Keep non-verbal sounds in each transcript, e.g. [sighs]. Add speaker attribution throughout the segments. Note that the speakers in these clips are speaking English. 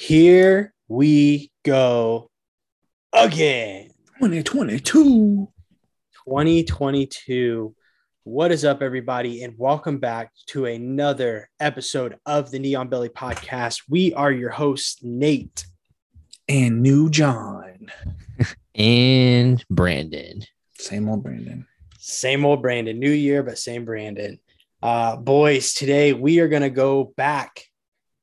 Speaker 1: Here we go again.
Speaker 2: 2022.
Speaker 1: 2022. What is up, everybody? And welcome back to another episode of the Neon Belly podcast. We are your hosts, Nate.
Speaker 2: And new John. [laughs]
Speaker 3: and Brandon.
Speaker 2: Same old Brandon.
Speaker 1: Same old Brandon. New year, but same Brandon. Uh, boys, today we are going to go back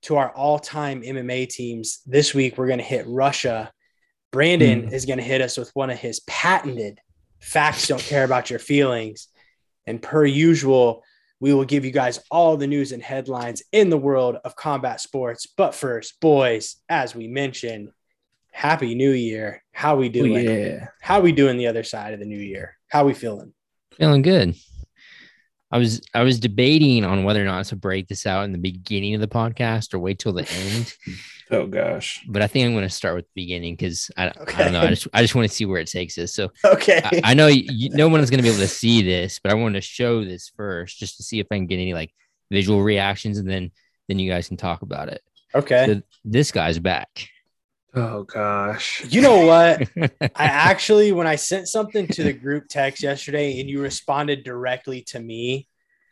Speaker 1: to our all time MMA teams. This week, we're going to hit Russia. Brandon
Speaker 2: Mm.
Speaker 1: is going to hit us with one of his patented facts don't care about your feelings. And per usual, we will give you guys all the news and headlines in the world of combat sports. But first, boys, as we mentioned, happy new year. How we
Speaker 2: Oh,
Speaker 1: doing?
Speaker 2: yeah.
Speaker 1: How we doing the other side of the new year? How we feeling?
Speaker 3: Feeling good. I was I was debating on whether or not to break this out in the beginning of the podcast or wait till the end. [laughs]
Speaker 2: Oh gosh.
Speaker 3: But I think I'm going to start with the beginning because I, I don't know. I just I just want to see where it takes us. So
Speaker 1: Okay.
Speaker 3: I, I know you, no one's going to be able to see this, but I want to show this first just to see if I can get any like visual reactions, and then then you guys can talk about it.
Speaker 1: okay.
Speaker 3: So this guy's back.
Speaker 2: Oh gosh.
Speaker 1: You know what? [laughs] I actually, when I sent something to the group text yesterday and you responded directly to me,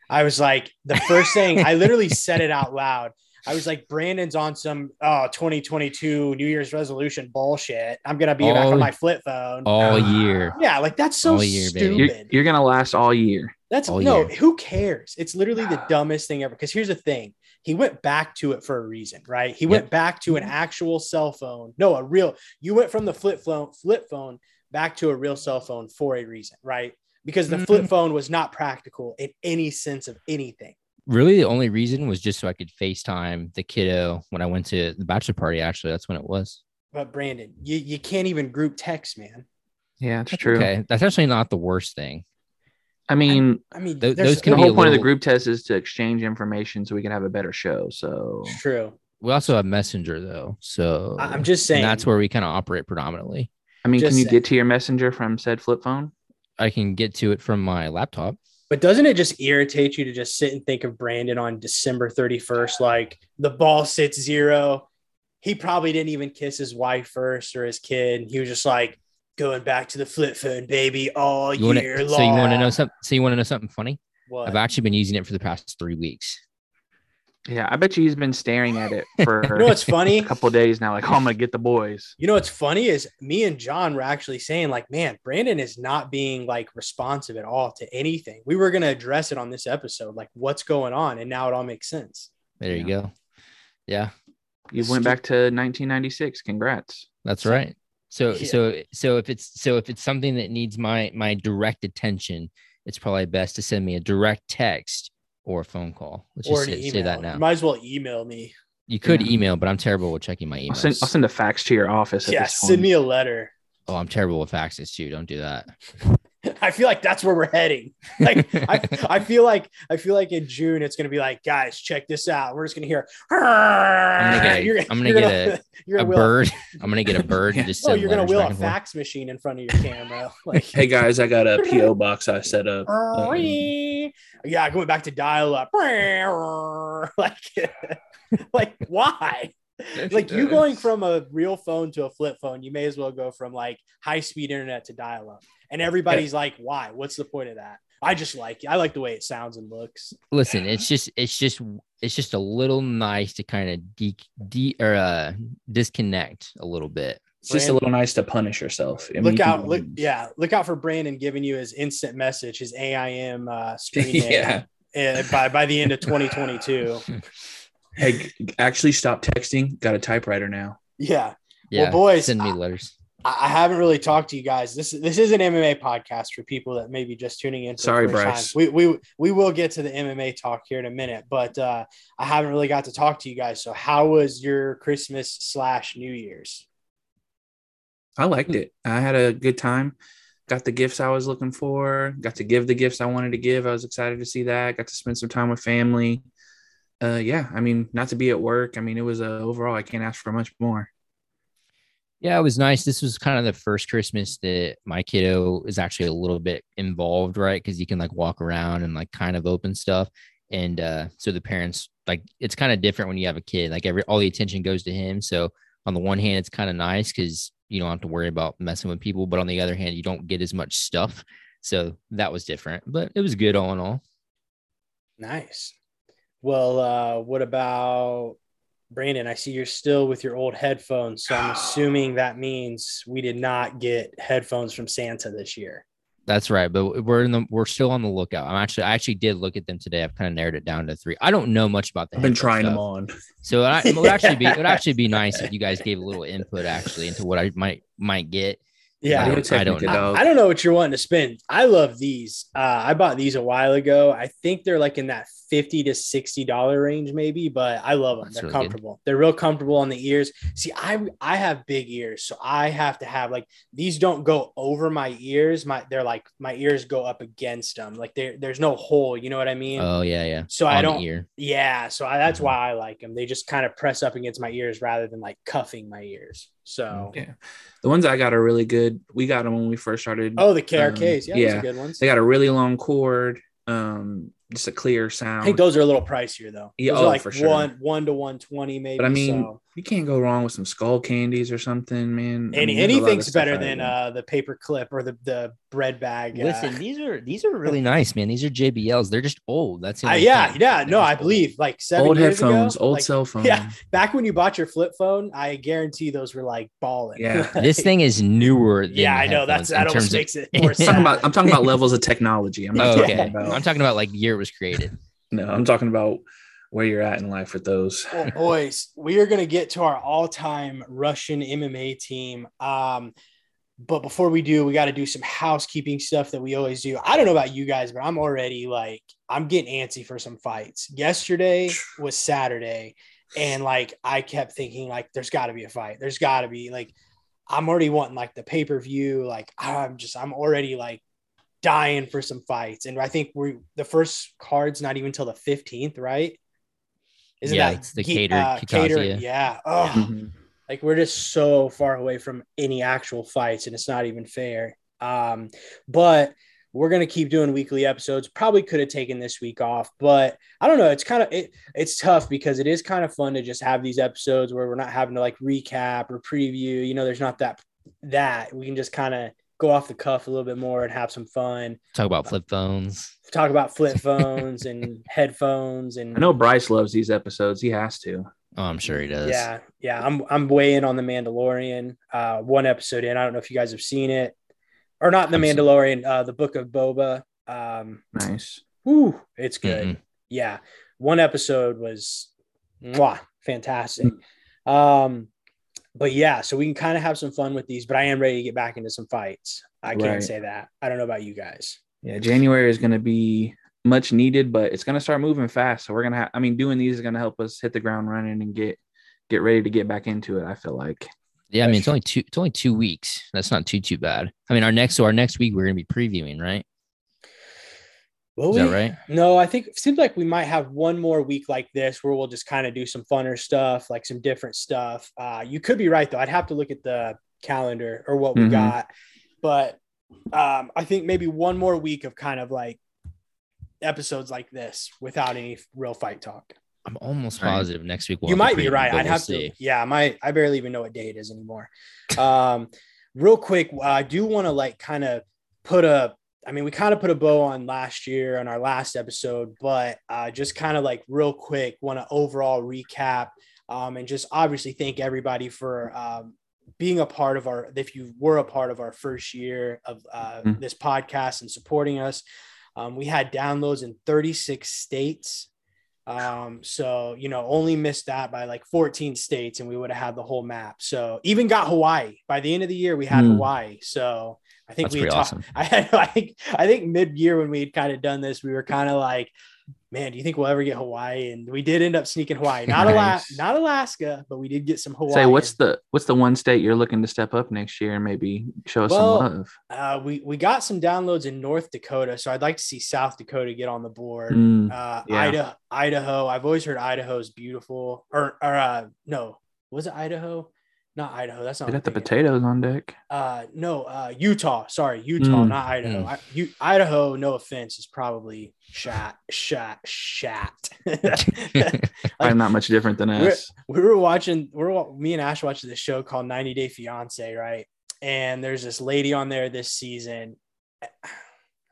Speaker 1: I was like, the first thing I literally said it out loud. I was like, Brandon's on some oh 2022 New Year's resolution bullshit. I'm gonna be back on my flip phone.
Speaker 3: all ah. year.
Speaker 1: yeah, like that's so
Speaker 3: all year, baby.
Speaker 2: You're,
Speaker 1: stupid.
Speaker 2: you're gonna last all year.
Speaker 1: That's
Speaker 3: all
Speaker 1: no,
Speaker 3: year.
Speaker 1: who cares? It's literally the [sighs] dumbest thing ever. Because here's the thing he went back to it for a reason, right? He went back to an mm-hmm. actual cell phone. No, a real, you went from the flip phone, flip phone back to a real cell phone for a reason, right? Because the flip mm-hmm. phone was not practical in any sense of anything.
Speaker 3: really the only reason was just so I could FaceTime the kiddo when I went to the bachelor party. Actually, that's when it was.
Speaker 1: But Brandon, you, you can't even group text, man.
Speaker 2: Yeah, that's
Speaker 3: That's
Speaker 2: true.
Speaker 3: Okay, that's actually not the worst thing.
Speaker 2: I mean,
Speaker 1: I mean,
Speaker 3: Those- those can
Speaker 2: the
Speaker 3: be
Speaker 2: whole
Speaker 3: a
Speaker 2: point of the group test is to exchange information so we can have a better show. So
Speaker 1: it's true.
Speaker 3: We also have Messenger though, so
Speaker 1: I- I'm just saying.
Speaker 3: that's where we kind of operate predominantly.
Speaker 2: I mean,
Speaker 1: Just
Speaker 2: can you
Speaker 1: saying.
Speaker 2: get to your messenger from said flip phone?
Speaker 3: I can get to it from my laptop.
Speaker 1: But doesn't it just irritate you to just sit and think of Brandon on December 31st? Like the ball sits zero. He probably didn't even kiss his wife first or his kid. He was just like going back to the flip phone, baby, all
Speaker 3: You wanna,
Speaker 1: year
Speaker 3: so you want to know something? So you want to know something funny?
Speaker 1: What?
Speaker 3: I've actually been using it for the past three weeks.
Speaker 2: Yeah, I bet you he's been staring at it for [laughs]
Speaker 1: you know what's funny?
Speaker 2: a couple days now. Like, oh, I'm gonna get the boys.
Speaker 1: You know what's funny is me and John were actually saying, like, man, Brandon is not being like responsive at all to anything. We were going to address it on this episode, like what's going on. And now it all makes sense.
Speaker 3: There you
Speaker 2: Yeah.
Speaker 3: go. Yeah,
Speaker 2: You went back to 1996. Congrats.
Speaker 3: that's right. So
Speaker 1: Yeah.
Speaker 3: so so if it's so if it's something that needs my my direct attention, it's probably best to send me a direct text or a phone call. Let's
Speaker 1: or
Speaker 3: just say,
Speaker 1: email.
Speaker 3: say that now.
Speaker 1: You might as well email me.
Speaker 3: You could
Speaker 2: Yeah.
Speaker 3: email, but I'm terrible with checking my
Speaker 2: I'll
Speaker 3: emails.
Speaker 2: send, I'll send a fax to your office. At
Speaker 1: Yeah,
Speaker 2: this
Speaker 1: send
Speaker 2: point.
Speaker 1: me a letter.
Speaker 3: oh, I'm terrible with faxes too. Don't do that. [laughs]
Speaker 1: I feel like that's where we're heading. [laughs] Like I, I feel like I feel like in June it's gonna be like, guys, check this out. We're just gonna hear. [laughs]
Speaker 3: gonna get a-
Speaker 1: You're-
Speaker 3: I'm gonna
Speaker 1: you're
Speaker 3: get
Speaker 1: you're
Speaker 3: a
Speaker 1: gonna
Speaker 3: bird. I'm gonna get a bird and just
Speaker 1: Oh, you're gonna
Speaker 3: letters
Speaker 1: wheel a
Speaker 3: and forth.
Speaker 1: fax machine in front of your camera. Like,
Speaker 2: Hey guys, I got a PO box I set up. Um,
Speaker 1: yeah, going back to dial up. Like, like why? Like you going from a real phone to a flip phone, you may as well go from like high speed internet to dial up. And everybody's like, why? What's the point of that? I just like I like the way it sounds and looks.
Speaker 3: Listen, it's just it's just it's just a little nice to kind of de, de or uh disconnect a little bit.
Speaker 2: It's just a little nice to punish yourself. I mean,
Speaker 1: look
Speaker 2: you
Speaker 1: out
Speaker 2: can-
Speaker 1: look yeah look out for brandon giving you his instant message his aim uh [laughs] screen name
Speaker 2: Yeah.
Speaker 1: uh, by by the end of 2022 [laughs]
Speaker 2: Hey, actually stop texting. Got a typewriter now.
Speaker 1: yeah
Speaker 3: Yeah,
Speaker 1: boys,
Speaker 3: send me letters.
Speaker 1: I, I haven't really talked to you guys this this is an mma podcast for people that may be just tuning in for
Speaker 2: Sorry,
Speaker 1: first
Speaker 2: Bryce.
Speaker 1: time. we, we we will get to the mma talk here in a minute but uh i haven't really got to talk to you guys so how was your christmas slash new year's
Speaker 2: I liked it. I had a good time. Got the gifts I was looking for. Got to give the gifts I wanted to give. I was excited to see that. Got to spend some time with family. Uh, yeah, I mean, not to be at work. I mean, it was uh, overall. I can't ask for much more.
Speaker 3: Yeah, it was nice. This was kind of the first Christmas that my kiddo is actually a little bit involved, right? Because he can like walk around and like kind of open stuff. and uh, so the parents like it's kind of different when you have a kid. Like every all the attention goes to him. So on the one hand, it's kind of nice because you don't have to worry about messing with people, but on the other hand, you don't get as much stuff. So that was different, but it was good all in all.
Speaker 1: Nice. Well, uh, what about Brandon? I see you're still with your old headphones, so I'm assuming [sighs] that means we did not get headphones from Santa this year.
Speaker 3: That's right, but we're in the we're still on the lookout. I'm actually I actually did look at them today. I've kind of narrowed it down to three. I don't know much about the.
Speaker 2: I've been trying
Speaker 3: stuff.
Speaker 2: them on.
Speaker 3: So it would actually be it would actually be [laughs] nice if you guys gave a little input actually into what I might might get.
Speaker 1: Yeah,
Speaker 3: I don't, I don't know.
Speaker 1: I, I, don't know what you're wanting to spend. I love these. Uh, I bought these a while ago. I think they're like in that fifty to sixty dollar range, maybe. But I love them. That's they're really comfortable. Good. They're real comfortable on the ears. See, I I have big ears, so I have to have like these. Don't go over my ears. My they're like my ears go up against them. Like there there's no hole. You know what I mean?
Speaker 3: Oh yeah, yeah.
Speaker 1: So on I don't. Yeah, so I, that's mm-hmm. why I like them. They just kind of press up against my ears rather than like cuffing my ears. So
Speaker 2: yeah, the ones I got are really good. We got them when we first started.
Speaker 1: Oh, the KRKs, um, yeah, yeah, good ones.
Speaker 2: They got a really long cord. Um, just a clear sound.
Speaker 1: I think those are a little pricier though.
Speaker 2: Yeah,
Speaker 1: those
Speaker 2: oh,
Speaker 1: like
Speaker 2: for sure.
Speaker 1: One one to one twenty maybe.
Speaker 2: But I mean, so. You can't go wrong with some skull candies or something, man.
Speaker 1: Any
Speaker 2: I
Speaker 1: mean, anything's better than uh, the paper clip or the the bread bag.
Speaker 3: Uh, Listen, these are these are really [laughs] nice, man. These are JBLs. They're just old. That's
Speaker 1: uh, yeah, thing. yeah. no, I believe like seven
Speaker 2: old
Speaker 1: years
Speaker 2: headphones,
Speaker 1: ago,
Speaker 2: old
Speaker 1: like,
Speaker 2: cell phone. [laughs]
Speaker 1: Yeah, back when you bought your flip phone, I guarantee those were like balling.
Speaker 2: Yeah, [laughs]
Speaker 3: this thing is newer.
Speaker 1: yeah, I know. That's that almost makes
Speaker 3: of...
Speaker 1: it more.
Speaker 2: I'm talking about I'm talking about levels of technology. I'm not oh,
Speaker 3: okay. About... I'm talking about like year it was created.
Speaker 2: No, I'm talking about where you're at in life with those.
Speaker 1: Well, [laughs] boys, we are going to get to our all-time Russian MMA team. Um, but before we do, we got to do some housekeeping stuff that we always do. I don't know about you guys, but I'm already like I'm getting antsy for some fights. Yesterday [sighs] was Saturday, and like I kept thinking like there's got to be a fight. There's got to be like I'm already wanting like the pay per view. Like I'm just I'm already like dying for some fights. And I think we the first card's not even till the 15th, right?
Speaker 3: Isn't yeah, that it's the Kattar, uh, Kattar?
Speaker 1: Yeah. Oh, mm-hmm. like we're just so far away from any actual fights, and it's not even fair. Um, but we're gonna keep doing weekly episodes. Probably could have taken this week off, but I don't know. It's kind of it, it's tough because it is kind of fun to just have these episodes where we're not having to like recap or preview. You know, there's not that that we can just kind of go off the cuff a little bit more and have some fun.
Speaker 3: Talk about flip phones.
Speaker 1: Talk about flip [laughs] phones and headphones and
Speaker 2: I know Bryce loves these episodes. He has to.
Speaker 3: Oh, I'm sure he does.
Speaker 1: Yeah, yeah. I'm I'm way in on the Mandalorian. Uh, one episode in. I don't know if you guys have seen it or not. The Mandalorian, uh, the Book of Boba. Um,
Speaker 2: nice.
Speaker 1: Whoo, it's good. Mm-hmm. Yeah, one episode was, mwah, fantastic. Um, but yeah, so we can kind of have some fun with these, but I am ready to get back into some fights. I can't right. say that. I don't know about you guys.
Speaker 2: Yeah, January is going to be much needed, but it's going to start moving fast. So we're going to have, I mean, doing these is going to help us hit the ground running and get, get ready to get back into it. I feel like.
Speaker 3: Yeah. I mean, it's only two, it's only two weeks. That's not too, too bad. I mean, our next, so our next week, we're going to be previewing, right?
Speaker 1: Will
Speaker 3: Is
Speaker 1: we?
Speaker 3: that right?
Speaker 1: No, I think it seems like we might have one more week like this where we'll just kind of do some funner stuff, like some different stuff. Uh, you could be right though. I'd have to look at the calendar or what we mm-hmm. got, but um, I think maybe one more week of kind of like episodes like this without any real fight talk.
Speaker 3: I'm almost positive right. next week.
Speaker 1: We'll you might be right. I'd we'll have see. to. Yeah, my I barely even know what day it is anymore. Um, real quick, I do want to like kind of put a I mean, we kind of put a bow on last year on our last episode, but uh, just kind of like real quick, want to overall recap um, and just obviously thank everybody for um, being a part of our, if you were a part of our first year of uh, mm-hmm. this podcast and supporting us. Um, we had downloads in 36 states. Um, so, you know, only missed that by like 14 states and we would have had the whole map. So, even got Hawaii by the end of the year, we had mm. Hawaii. So, I think
Speaker 3: That's we talked. Awesome. [laughs]
Speaker 1: I, I think I think mid year when we had kind of done this, we were kind of like, man, do you think we'll ever get Hawaii? And we did end up sneaking Hawaii, [laughs] not nice. Alaska, not Alaska, but we did get some Hawaii.
Speaker 2: Say, what's the what's the one state you're looking to step up next year and maybe show us well, some love?
Speaker 1: Uh, we we got some downloads in North Dakota, so I'd like to see South Dakota get on the board. Mm, uh, yeah. Idaho, Idaho, I've always heard Idaho is beautiful, or or uh, no, was it Idaho? Not Idaho. That's not.
Speaker 2: They got the
Speaker 1: I'm
Speaker 2: potatoes on deck.
Speaker 1: Uh, no, uh, Utah. Sorry, Utah,
Speaker 2: Mm.
Speaker 1: not Idaho.
Speaker 3: Mm.
Speaker 1: I, you, Idaho, no offense, is probably shat, shat, shat. [laughs]
Speaker 2: Probably not much different than us.
Speaker 1: we were watching we were me and ash watching this show called 90 day fiance right and there's this lady on there this season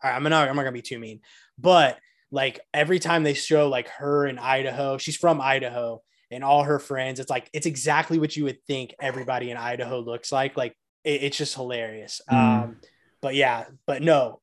Speaker 1: i'm not i'm not gonna be too mean but like every time they show like her in idaho she's from idaho and all her friends it's like it's exactly what you would think everybody in idaho looks like like it- it's just hilarious
Speaker 2: Mm.
Speaker 1: um but yeah but no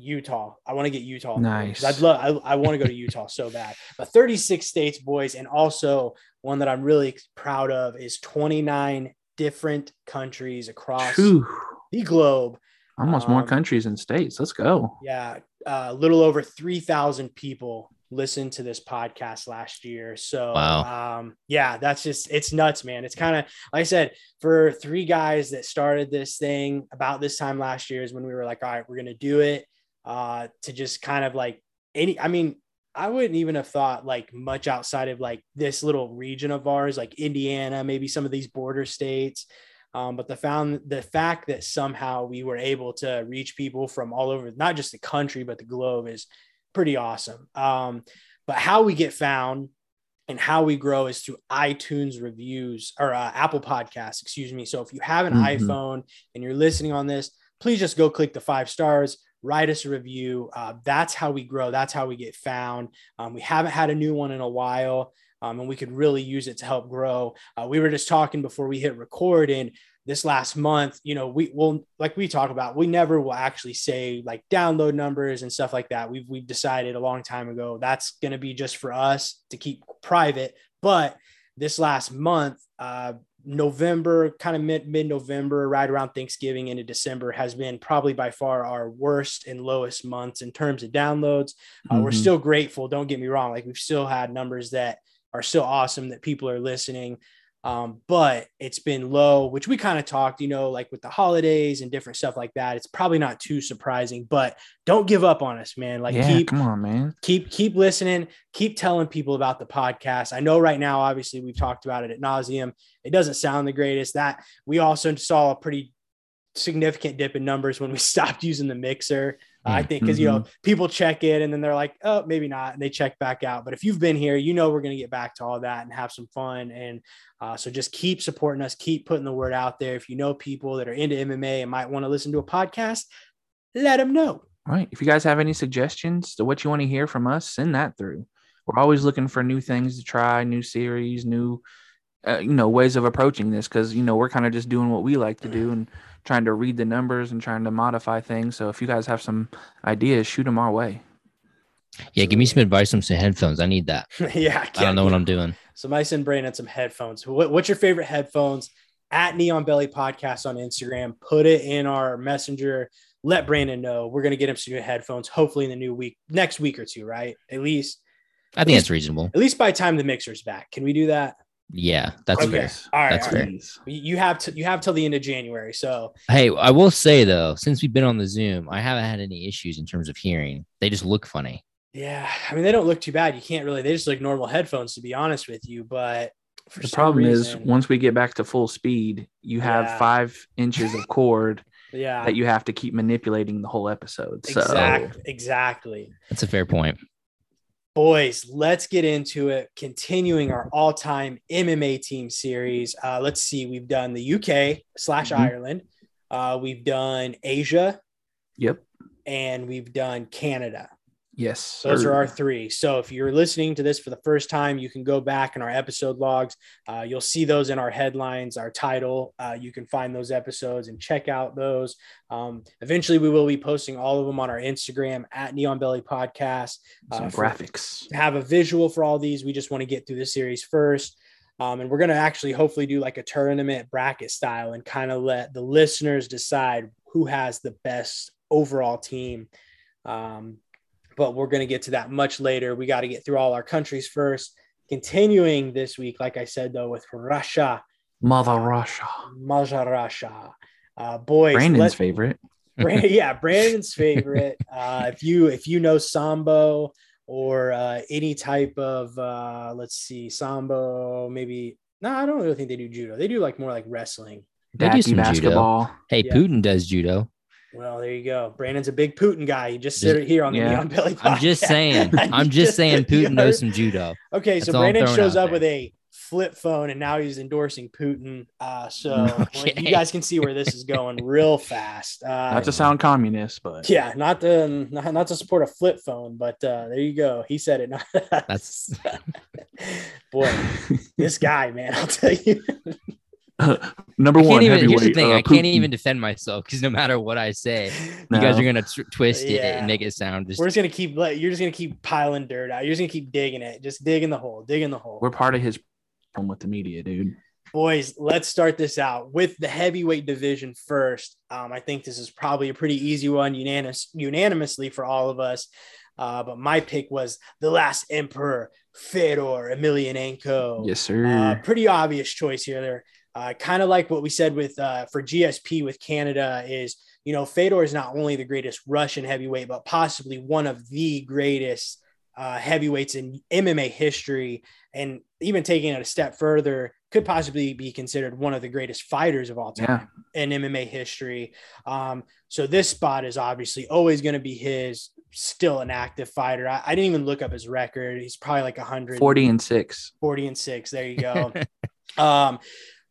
Speaker 1: Utah. I want to get Utah. on board 'cause
Speaker 2: Nice.
Speaker 1: I'd love. I, I want to go to Utah so bad. But 36 states, boys, and also one that I'm really proud of is 29 different countries across
Speaker 2: Phew.
Speaker 1: the globe.
Speaker 2: Almost more
Speaker 1: Um,
Speaker 2: countries and states. Let's go.
Speaker 1: Yeah, a little over 3,000 people listened to this podcast last year. So,
Speaker 3: Wow.
Speaker 1: um, yeah, that's just it's nuts, man. It's kind of like I said for three guys that started this thing about this time last year is when we were like, all right, we're gonna do it. Uh, to just kind of like any, I mean, I wouldn't even have thought like much outside of like this little region of ours, like Indiana, maybe some of these border states. Um, but the found the fact that somehow we were able to reach people from all over, not just the country, but the globe is pretty awesome. Um, but how we get found and how we grow is through iTunes reviews or uh, Apple Podcasts, excuse me. So if you have an
Speaker 2: Mhm.
Speaker 1: iPhone and you're listening on this, please just go click the five stars, write us a review. Uh, that's how we grow. That's how we get found. Um, we haven't had a new one in a while. Um, and we could really use it to help grow. Uh, we were just talking before we hit record, and this last month, you know, we will like we talk about, we never will actually say like download numbers and stuff like that. We've we've decided a long time ago that's going to be just for us to keep private. But this last month, uh, November, kind of mid mid November, right around Thanksgiving into December, has been probably by far our worst and lowest months in terms of downloads. Uh, We're
Speaker 2: Mhm.
Speaker 1: still grateful. Don't get me wrong. Like we've still had numbers that are still awesome that people are listening. Um, but it's been low, which we kind of talked, you know, like with the holidays and different stuff like that. It's probably not too surprising, but don't give up on us, man. Like
Speaker 2: yeah,
Speaker 1: keep
Speaker 2: come on, man.
Speaker 1: keep keep listening, keep telling people about the podcast. I know right now, obviously, we've talked about it at nauseum. It doesn't sound the greatest. That we also saw a pretty significant dip in numbers when we [laughs] stopped using the mixer. I think because you know people check in and then they're like, oh, maybe not, and they check back out. But if you've been here, you know we're gonna get back to all that and have some fun. And uh, so just keep supporting us, keep putting the word out there. If you know people that are into MMA and might want to listen to a podcast, let them know.
Speaker 2: All right. If you guys have any suggestions to what you want to hear from us, send that through. We're always looking for new things to try, new series, new, uh, you know, ways of approaching this because you know we're kind of just doing what we like to do [clears throat] and trying to read the numbers and trying to modify things. So if you guys have some ideas, shoot them our way.
Speaker 3: Yeah, give me some advice on some headphones. I need that. [laughs]
Speaker 1: yeah,
Speaker 3: I don't know what I'm doing.
Speaker 1: Somebody send Brandon some headphones. What, what's your favorite headphones? At Neon Belly Podcast on Instagram. Put it in our messenger. Let Brandon know. We're gonna get him some new headphones. Hopefully in the new week, next week or two, right? At least,
Speaker 3: I think that's reasonable.
Speaker 1: at least by the time the mixer's back. Can we do that?
Speaker 3: Yeah, that's
Speaker 1: Okay.
Speaker 3: fair.
Speaker 1: All right,
Speaker 3: That's
Speaker 1: all
Speaker 3: fair.
Speaker 1: You have to. You have till the end of January. So
Speaker 3: Hey, I will say though, since we've been on the Zoom, I haven't had any issues in terms of hearing. They just look funny.
Speaker 1: yeah, I mean they don't look too bad. You can't really. They just look normal headphones, to be honest with you. But for
Speaker 2: The
Speaker 1: some
Speaker 2: problem is once we get back to full speed, you have
Speaker 1: Yeah.
Speaker 2: five inches of cord [laughs]
Speaker 1: yeah,
Speaker 2: that you have to keep manipulating the whole episode. So
Speaker 1: exactly, exactly.
Speaker 3: That's a fair point.
Speaker 1: Boys let's get into it. Continuing our all-time mma team series. Uh, let's see we've done the uk slash
Speaker 2: Mhm.
Speaker 1: ireland. Uh, we've done asia.
Speaker 2: Yep.
Speaker 1: and we've done canada
Speaker 2: Yes.
Speaker 1: those are our three so if you're listening to this for the first time you can go back in our episode logs uh, you'll see those in our headlines our title uh, you can find those episodes and check out those um, eventually we will be posting all of them on our instagram at neon belly podcast uh, for-
Speaker 2: graphics.
Speaker 1: have a visual for all these. We just want to get through the series first. Um, and we're going to actually hopefully do like a tournament bracket style and kind of let the listeners decide who has the best overall team. Um, but we're going to get to that much later. We got to get through all our countries first. Continuing this week, like I said, though, with Russia,
Speaker 2: Mother Russia.
Speaker 1: Maja Russia. Uh, boys,
Speaker 2: Brandon's
Speaker 1: let-
Speaker 2: favorite. [laughs]
Speaker 1: Brand, yeah, Brandon's favorite. Uh, if you if you know sambo or uh, any type of uh, let's see, sambo, maybe No, I don't really think they do judo. They do like more like wrestling.
Speaker 3: They do
Speaker 2: Dacky
Speaker 3: some judo.
Speaker 2: basketball.
Speaker 3: Hey,
Speaker 1: Yeah.
Speaker 3: Putin does judo.
Speaker 1: Well, there you go. Brandon's a big Putin guy. He just
Speaker 3: Just-
Speaker 1: said it here on the
Speaker 2: yeah.
Speaker 1: Neon Belly.
Speaker 3: I'm just saying. [laughs] I'm just saying Putin knows some judo.
Speaker 1: Okay,
Speaker 3: That's
Speaker 1: so Brandon shows
Speaker 3: out
Speaker 1: up with a flip phone, and now he's endorsing Putin. Uh, so [laughs]
Speaker 3: Okay.
Speaker 1: you guys can see where this is going real fast. Uh,
Speaker 2: Not to sound communist, but
Speaker 1: yeah, not to not, not to support a flip phone, but uh, there you go. He said it. [laughs]
Speaker 3: That's
Speaker 1: boy, this guy, man. I'll tell you. [laughs]
Speaker 2: number one
Speaker 3: can't even. Here's the thing.
Speaker 2: uh,
Speaker 3: I can't even defend myself because no matter what I say, you guys are gonna tw- twist it and make it sound just.
Speaker 1: We're just gonna keep. let- You're just gonna keep piling dirt out. You're just gonna keep digging it. Just digging the hole. Digging the hole.
Speaker 2: We're part of his problem with the media, dude.
Speaker 1: Boys, let's start this out with the heavyweight division first. Um, I think this is probably a pretty easy one, unanimous, unanimously for all of us. Uh, but my pick was the last emperor, Fedor Emelianenko.
Speaker 2: Yes, sir.
Speaker 1: Uh, pretty obvious choice here. There, uh, kind of like what we said with uh, for GSP with Canada is, you know, Fedor is not only the greatest Russian heavyweight, but possibly one of the greatest uh, heavyweights in MMA history. And even taking it a step further, could possibly be considered one of the greatest fighters of all time
Speaker 2: yeah.
Speaker 1: in MMA history. Um, so this spot is obviously always going to be his. Still an active fighter. I, I didn't even look up his record. He's probably like 100.
Speaker 2: 40 and six.
Speaker 1: 40 and 6 there you go [laughs] um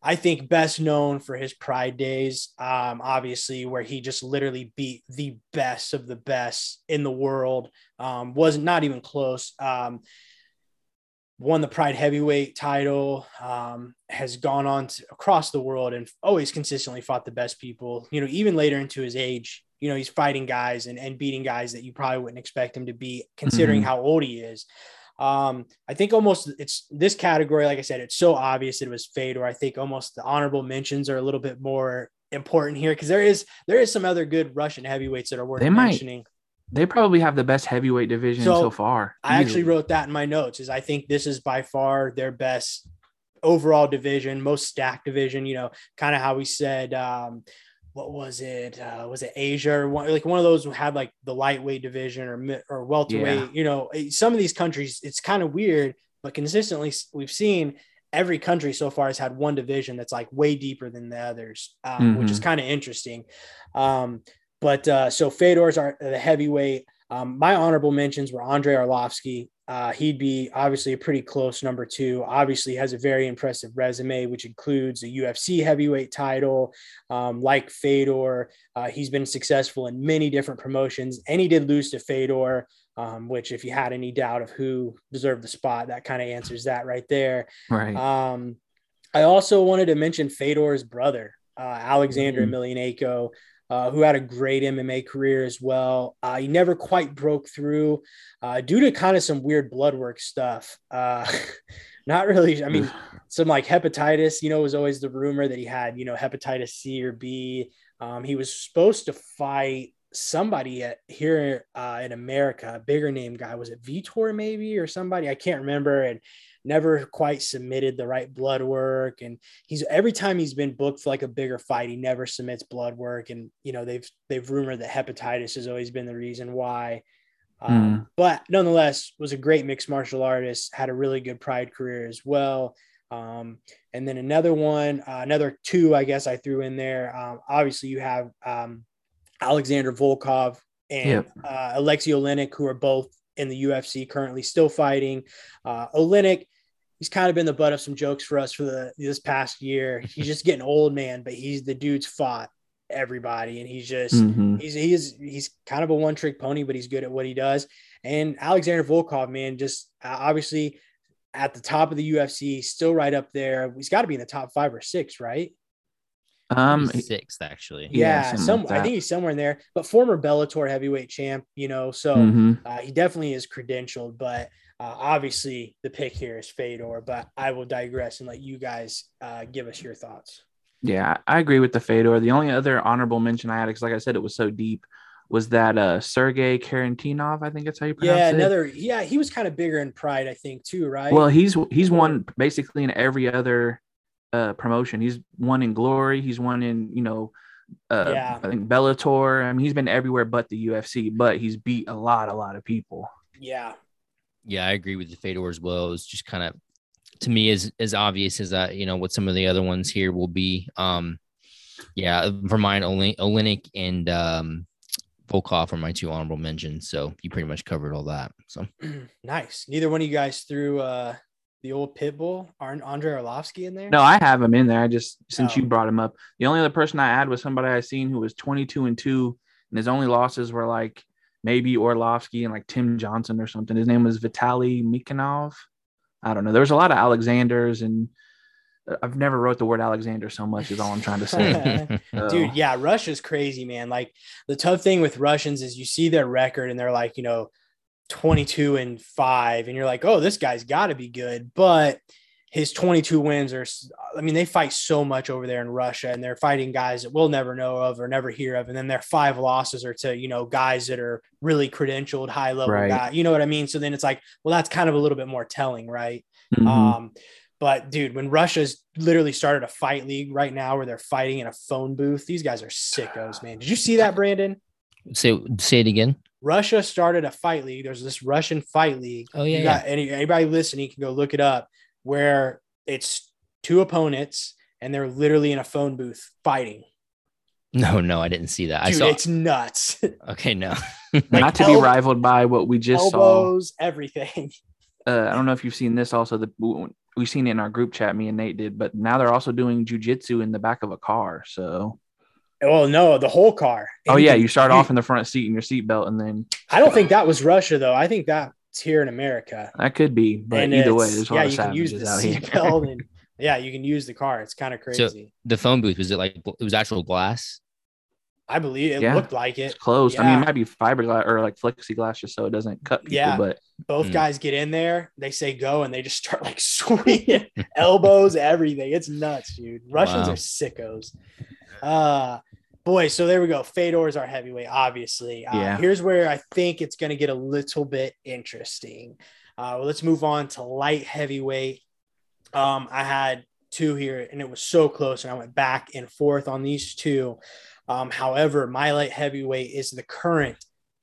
Speaker 1: i think best known for his pride days um obviously where he just literally beat the best of the best in the world. Um wasn't not even close. Um won the pride heavyweight title um has gone on to, across the world and always consistently fought the best people you know even later into his age. You know he's fighting guys and, and beating guys that you probably wouldn't expect him to be, considering
Speaker 2: Mhm.
Speaker 1: how old he is um, I think almost it's this category, like I said, it's so obvious it was Fedor. I think almost the honorable mentions are a little bit more important here because there is there is some other good Russian heavyweights that are worth
Speaker 2: They might
Speaker 1: mentioning.
Speaker 2: They probably have the best heavyweight division
Speaker 1: So,
Speaker 2: so, far.
Speaker 1: I actually wrote that in my notes. Is I think this is by far their best overall division, most stacked division. You know, kind of how we said. Um, what was it? Uh, was it Asia or one, like one of those who had like the lightweight division or or welterweight?
Speaker 2: Yeah.
Speaker 1: You know, eh, some of these countries, it's kind of weird, but consistently we've seen every country so far has had one division that's like way deeper than the others, um, which is kind of interesting. Um, but uh, so Fedor's are the heavyweight. Um, my honorable mentions were Andre Arlovsky. Uh, he'd be obviously a pretty close number two. Obviously, has a very impressive resume, which includes a UFC heavyweight title. Um, like Fedor, uh, he's been successful in many different promotions, and he did lose to Fedor. Um, which, if you had any doubt of who deserved the spot, that kind of answers that right there.
Speaker 2: right.
Speaker 1: Um, I also wanted to mention Fedor's brother, uh, Alexander. Emelianenko, uh, who had a great MMA career as well. Uh, he never quite broke through uh, due to kind of some weird blood work stuff. Uh, [laughs] not really. I mean, some like hepatitis, you know, was always the rumor that he had, you know, hepatitis C or B. Um, he was supposed to fight somebody at, here uh, in America, a bigger name guy. Was it Vitor maybe or somebody? I can't remember. And never quite submitted the right blood work. And he's every time he's been booked for like a bigger fight, he never submits blood work. And you know, they've they've rumored that hepatitis has always been the reason why. Um, But nonetheless, was a great mixed martial artist, had a really good pride career as well. Um, and then another one, uh, another two, I guess I threw in there. Um, obviously, you have um, Alexander Volkov and
Speaker 2: Yep.
Speaker 1: uh, Oleinik, who are both in the UFC currently still fighting. Uh, Oleinik, he's kind of been the butt of some jokes for us for the this past year. He's just getting old, man, but he's the dude's fought everybody, and he's just
Speaker 2: Mhm.
Speaker 1: he's he's he's kind of a one trick pony, but he's good at what he does. And Alexander Volkov, man, just uh, obviously at the top of the UFC, still right up there. He's got to be in the top five or six, right?
Speaker 2: Um,
Speaker 3: He's sixth actually.
Speaker 2: Yeah,
Speaker 1: Yeah, some
Speaker 2: like
Speaker 1: I think he's somewhere in there. But former Bellator heavyweight champ, you know, so
Speaker 2: mhm.
Speaker 1: uh, he definitely is credentialed. But uh, obviously, the pick here is Fedor. But I will digress and let you guys uh, give us your thoughts.
Speaker 2: Yeah, I agree with the Fedor. The only other honorable mention I had, because like I said, it was so deep, was that uh Sergey Karantinov. I think that's how you pronounce
Speaker 1: Yeah,
Speaker 2: it.
Speaker 1: another. Yeah, he was kind of bigger in Pride, I think, too, right?
Speaker 2: Well, he's he's won basically in every other uh promotion. He's won in Glory. He's won in you know, uh,
Speaker 1: Yeah.
Speaker 2: I think Bellator. I mean, he's been everywhere but the UFC. But he's beat a lot, a lot of people.
Speaker 1: yeah,
Speaker 3: Yeah, I agree with the Fedor as well. It's just kind of to me is as obvious as that, you know, what some of the other ones here will be. Um, yeah, for mine, only Oleinik and um, Volkov are my two honorable mentions. So you pretty much covered all that. So [clears throat]
Speaker 1: nice. Neither one of you guys threw uh, the old pitbull, Andre Arlovsky in there.
Speaker 2: No, I have him in there. I just since
Speaker 1: Oh.
Speaker 2: you brought him up, the only other person I had was somebody I seen who was 22 and two, and his only losses were like maybe Arlovsky and like Tim Johnson or something. His name was Vitaly Mikhanov. I don't know. There was a lot of Alexanders, and uh, I've never wrote the word Alexander so much. Is all I'm trying to say. [laughs] So,
Speaker 1: Dude, yeah, Russia's crazy, man. Like the tough thing with Russians is you see their record and they're like, you know, 22 and 5 and you're like, "Oh, this guy's got to be good." But his 22 wins are I mean, they fight so much over there in Russia and they're fighting guys that we'll never know of or never hear of and then their five losses are to, you know, guys that are really credentialed high level
Speaker 2: Right.
Speaker 1: guy. You know what I mean? So then it's like, well, that's kind of a little bit more telling, right?
Speaker 2: mhm.
Speaker 1: Um, but dude, when Russia's literally started a fight league right now where they're fighting in a phone booth, these guys are sickos, man. Did you see that, Brandon?
Speaker 3: say say it again.
Speaker 1: Russia started a fight league. There's this Russian fight league.
Speaker 3: Oh yeah,
Speaker 1: you
Speaker 3: yeah.
Speaker 1: any anybody listening can go look it up where it's two opponents and they're literally in a phone booth fighting. [laughs]
Speaker 3: No, no, I didn't see that. I
Speaker 1: Dude,
Speaker 3: saw.
Speaker 1: it's nuts. [laughs]
Speaker 3: Okay, no.
Speaker 2: not to be rivaled by what we just saw.
Speaker 1: Elbows, everything. [laughs]
Speaker 2: Uh, I don't know if you've seen this. Also, the we've seen it in our group chat. Me and Nate did, but now they're also doing jujitsu in the back of a car. So,
Speaker 1: Oh no, the whole car.
Speaker 2: oh yeah, you start off in the front seat in your seatbelt, and then
Speaker 1: I don't think that was Russia though. I think that's here in America.
Speaker 2: that could be. But
Speaker 1: and
Speaker 2: either way, there's a
Speaker 1: yeah,
Speaker 2: lot of
Speaker 1: you can use the
Speaker 2: out
Speaker 1: seatbelt and [laughs] yeah, you can use the car. It's kind of crazy.
Speaker 3: So the phone booth was it like it was actual glass?
Speaker 1: I believe it
Speaker 2: Yeah.
Speaker 1: looked like
Speaker 2: It's
Speaker 1: it.
Speaker 2: closed. I mean, it might be fiberglass or like flexiglass just so it doesn't cut people.
Speaker 1: Yeah.
Speaker 2: But
Speaker 1: Both
Speaker 3: Hmm.
Speaker 1: guys get in there, they say go, and they just [laughs] start like swinging [laughs] elbows, everything. It's nuts, dude. Russians
Speaker 3: Wow.
Speaker 1: are sickos. Uh boy, so there we go. Fedor is our heavyweight, obviously. Uh,
Speaker 2: Yeah.
Speaker 1: Here's where I think it's going to get a little bit interesting. Uh, well, let's move on to light heavyweight. Um, I had two here, and it was so close, and I went back and forth on these two. Um, however, my light heavyweight is the current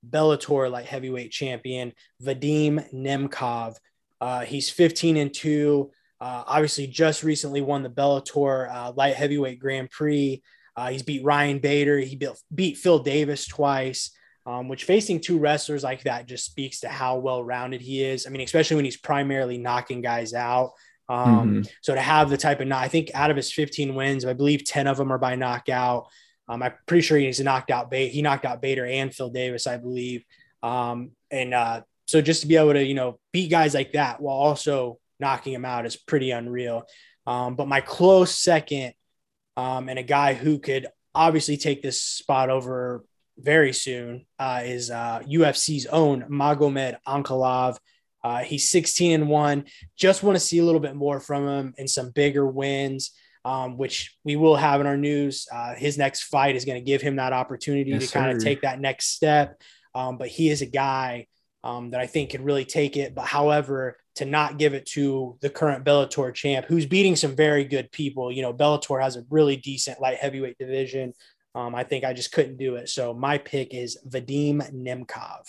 Speaker 1: Bellator light heavyweight champion, Vadim Nemkov. Uh, he's 15 and 2. Uh, obviously, just recently won the Bellator uh, light heavyweight Grand Prix. Uh, he's beat Ryan Bader. He beat, beat Phil Davis twice, um, which facing two wrestlers like that just speaks to how well rounded he is. I mean, especially when he's primarily knocking guys out. Um,
Speaker 2: Mhm.
Speaker 1: So to have the type of, I think out of his 15 wins, I believe 10 of them are by knockout. Um, I'm pretty sure he's knocked out. He knocked out Bader and Phil Davis, I believe. Um, and uh, so just to be able to, you know, beat guys like that while also knocking him out is pretty unreal. Um, but my close second, um, and a guy who could obviously take this spot over very soon uh, is uh, UFC's own Magomed Ankalaev. Uh, he's 16 and one. Just want to see a little bit more from him and some bigger wins, um, which we will have in our news. Uh, his next fight is going to give him that opportunity
Speaker 2: Yes,
Speaker 1: to kind of take that next step. Um, but he is a guy um, that I think can really take it. But however, to not give it to the current Bellator champ, who's beating some very good people. You know, Bellator has a really decent light heavyweight division. Um, I think I just couldn't do it. So my pick is Vadim Nemkov.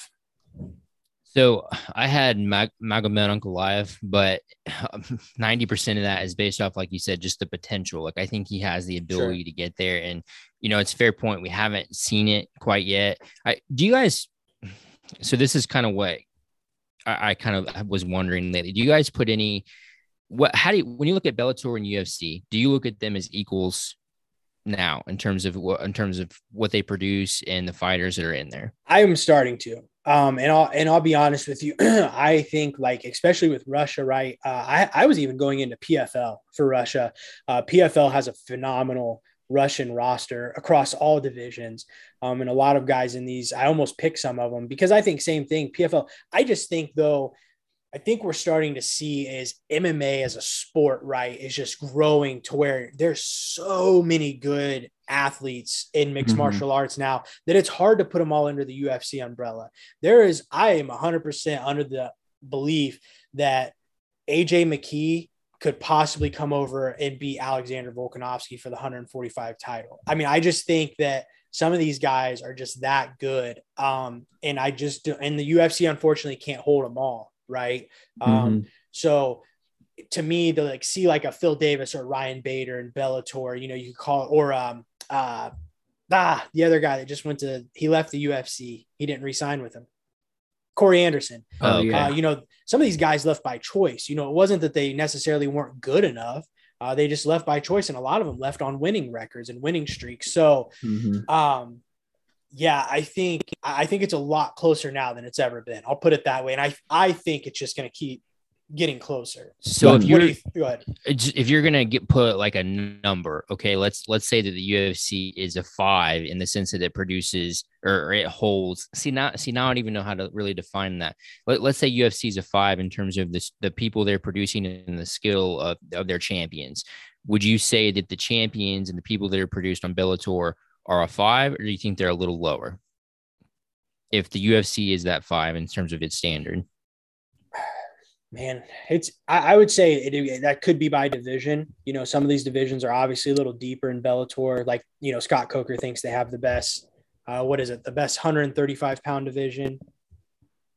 Speaker 3: So I had Mag- Magomed Ankalaev, but [laughs] 90% of that is based off, like you said, just the potential. Like I think he has the ability to get there. And, you know, it's a fair point. We haven't seen it quite yet. I do you guys so this is kind of what I, I kind of was wondering lately. Do you guys put any what how do you when you look at Bellator and UFC, do you look at them as equals now in terms of what in terms of what they produce and the fighters that are in there?
Speaker 1: I am starting to. Um, and I'll and I'll be honest with you. [clears throat] I think like especially with Russia, right? Uh, I I was even going into PFL for Russia. Uh, PFL has a phenomenal Russian roster across all divisions, um, and a lot of guys in these. I almost pick some of them because I think same thing. PFL. I just think though. I think we're starting to see is MMA as a sport, right, is just growing to where there's so many good athletes in mixed
Speaker 2: Mhm.
Speaker 1: martial arts now that it's hard to put them all under the UFC umbrella. There is, I am 100% under the belief that AJ McKee could possibly come over and beat Alexander Volkanovski for the 145 title. I mean, I just think that some of these guys are just that good. Um, and I just do, and the UFC unfortunately can't hold them all, right? Um,
Speaker 2: Mhm.
Speaker 1: so to me to like see like a Phil Davis or Ryan Bader and Bellator, you know, you could call or um uh ah the other guy that just went to he left the UFC. He didn't resign with him. Corey Anderson.
Speaker 3: Oh,
Speaker 2: yeah.
Speaker 1: Uh, you know, some of these guys left by choice. You know, it wasn't that they necessarily weren't good enough. Uh, they just left by choice, and a lot of them left on winning records and winning streaks. So,
Speaker 2: Mhm.
Speaker 1: um, yeah, I think I think it's a lot closer now than it's ever been. I'll put it that way, and I I think it's just going to keep getting closer.
Speaker 3: So if you're
Speaker 1: you, go ahead.
Speaker 3: if you're gonna get put like a number, okay, let's let's say that the UFC is a five in the sense that it produces or, or it holds. See now, see now I don't even know how to really define that. Let, let's say UFC is a five in terms of this the people they're producing and the skill of, of their champions. Would you say that the champions and the people that are produced on Bellator are a five, or do you think they're a little lower? If the UFC is that five in terms of its standard.
Speaker 1: Man, it's I, I would say it, that could be by division. You know, some of these divisions are obviously a little deeper in Bellator. Like you know, Scott Coker thinks they have the best. Uh, what is it? The best 135 pound division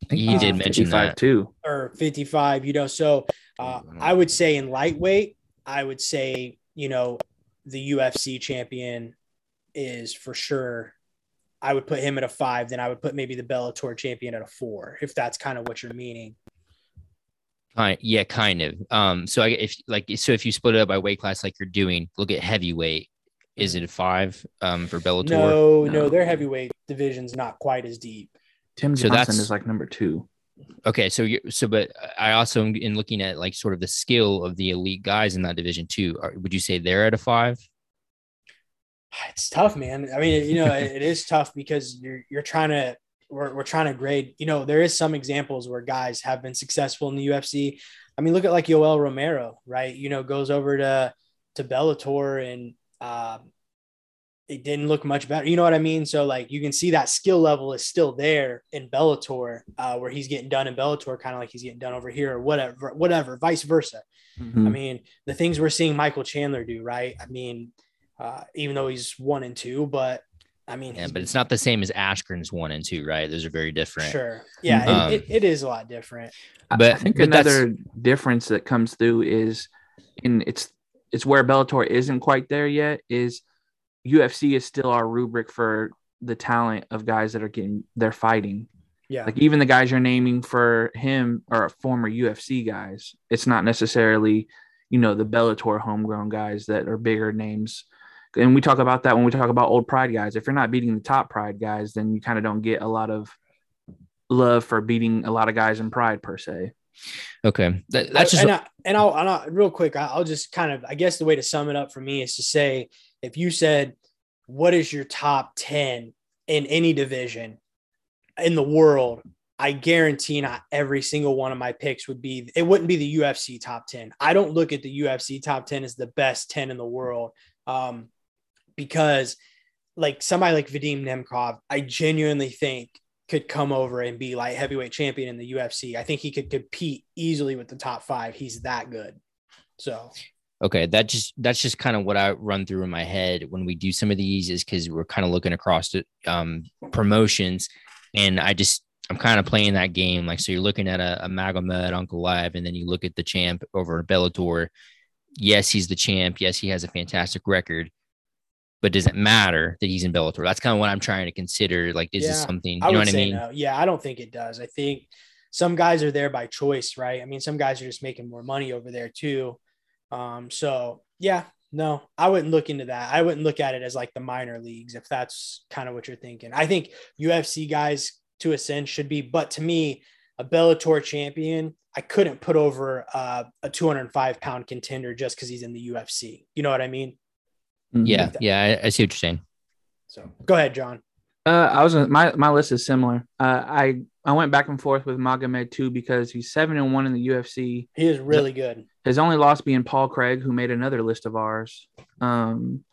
Speaker 2: I think
Speaker 3: He
Speaker 1: did
Speaker 3: mention
Speaker 2: 55
Speaker 3: that.
Speaker 2: too.
Speaker 1: or 55. You know, so uh, I would say in lightweight, I would say you know the UFC champion is for sure. I would put him at a five. Then I would put maybe the Bellator champion at a four, if that's kind of what you're meaning.
Speaker 3: Kind, yeah, kind of. Um, so I if like so if you split it up by weight class like you're doing, look at heavyweight. Is it a five um for Bellator?
Speaker 1: No, no,
Speaker 2: No.
Speaker 1: their heavyweight division's not quite as deep.
Speaker 2: Tim
Speaker 3: So
Speaker 2: Johnson
Speaker 3: that's-
Speaker 2: is like number two.
Speaker 3: Okay, so you so but I also am in looking at like sort of the skill of the elite guys in that division too. Are, would you say they're at a five?
Speaker 1: It's tough, man. I mean, you know, it, it is tough because you're you're trying to we're, we're trying to grade. You know, there is some examples where guys have been successful in the UFC. I mean, look at like Yoel Romero, right? You know, goes over to to Bellator and um, it didn't look much better. You know what I mean? So like you can see that skill level is still there in Bellator, uh, where he's getting done in Bellator, kind of like he's getting done over here, or whatever, whatever, vice versa.
Speaker 2: Mhm.
Speaker 1: I mean, the things we're seeing Michael Chandler do, right? I mean, uh, even though he's one and two, but I mean,
Speaker 3: Yeah, but it's not the same as Askren's one and two, right? Those are very different.
Speaker 1: sure. Yeah,
Speaker 3: Um,
Speaker 1: it, it is a lot different.
Speaker 3: But-
Speaker 2: I think
Speaker 3: but
Speaker 2: another difference that comes through is in it's it's where Bellator isn't quite there yet is UFC is still our rubric for the talent of guys that are getting they're fighting.
Speaker 1: Yeah.
Speaker 2: Like even the guys you're naming for him are former UFC guys. It's not necessarily, you know, the Bellator homegrown guys that are bigger names. And we talk about that when we talk about old pride guys. If you're not beating the top pride guys, then you kind of don't get a lot of love for beating a lot of guys in pride per se.
Speaker 3: Okay, That- that's just
Speaker 1: and, I, and I'll, and I'll real quick. I- I'll just kind of, I guess the way to sum it up for me is to say, if you said, what is your top 10 in any division in the world? I guarantee not every single one of my picks would be, it wouldn't be the UFC top 10. I don't look at the UFC top 10 as the best 10 in the world. Um, because like somebody like Vadim Nemkov, I genuinely think could come over and be like heavyweight champion in the UFC. I think he could compete easily with the top five. He's that good. So
Speaker 3: okay that just that's just kind of what i run through in my head when we do some of these is because we're kind of looking across the um, promotions and i just i'm kind of playing that game like so you're looking at a, a magomed Ankalaev and then you look at the champ over at bellator yes he's the champ yes he has a fantastic record but does it matter that he's in bellator that's kind of what i'm trying to consider like is this
Speaker 1: Yeah,
Speaker 3: something you
Speaker 1: I
Speaker 3: know what i
Speaker 1: say
Speaker 3: mean
Speaker 1: no. Yeah, I don't think it does. I think some guys are there by choice, right? I mean, some guys are just making more money over there too. Um, so yeah, no, I wouldn't look into that. I wouldn't look at it as like the minor leagues if that's kind of what you're thinking. I think UFC guys to ascend should be, but to me, a Bellator champion, I couldn't put over uh, a 205 pound contender just because he's in the UFC. You know what I mean?
Speaker 3: Yeah yeah I, I see what you're saying
Speaker 1: So go ahead, John.
Speaker 2: Uh, I was my my list is similar. Uh, I I went back and forth with Magomed too because he's seven and one in the UFC.
Speaker 1: He is really good.
Speaker 2: His only loss being Paul Craig, who made another list of ours. Um,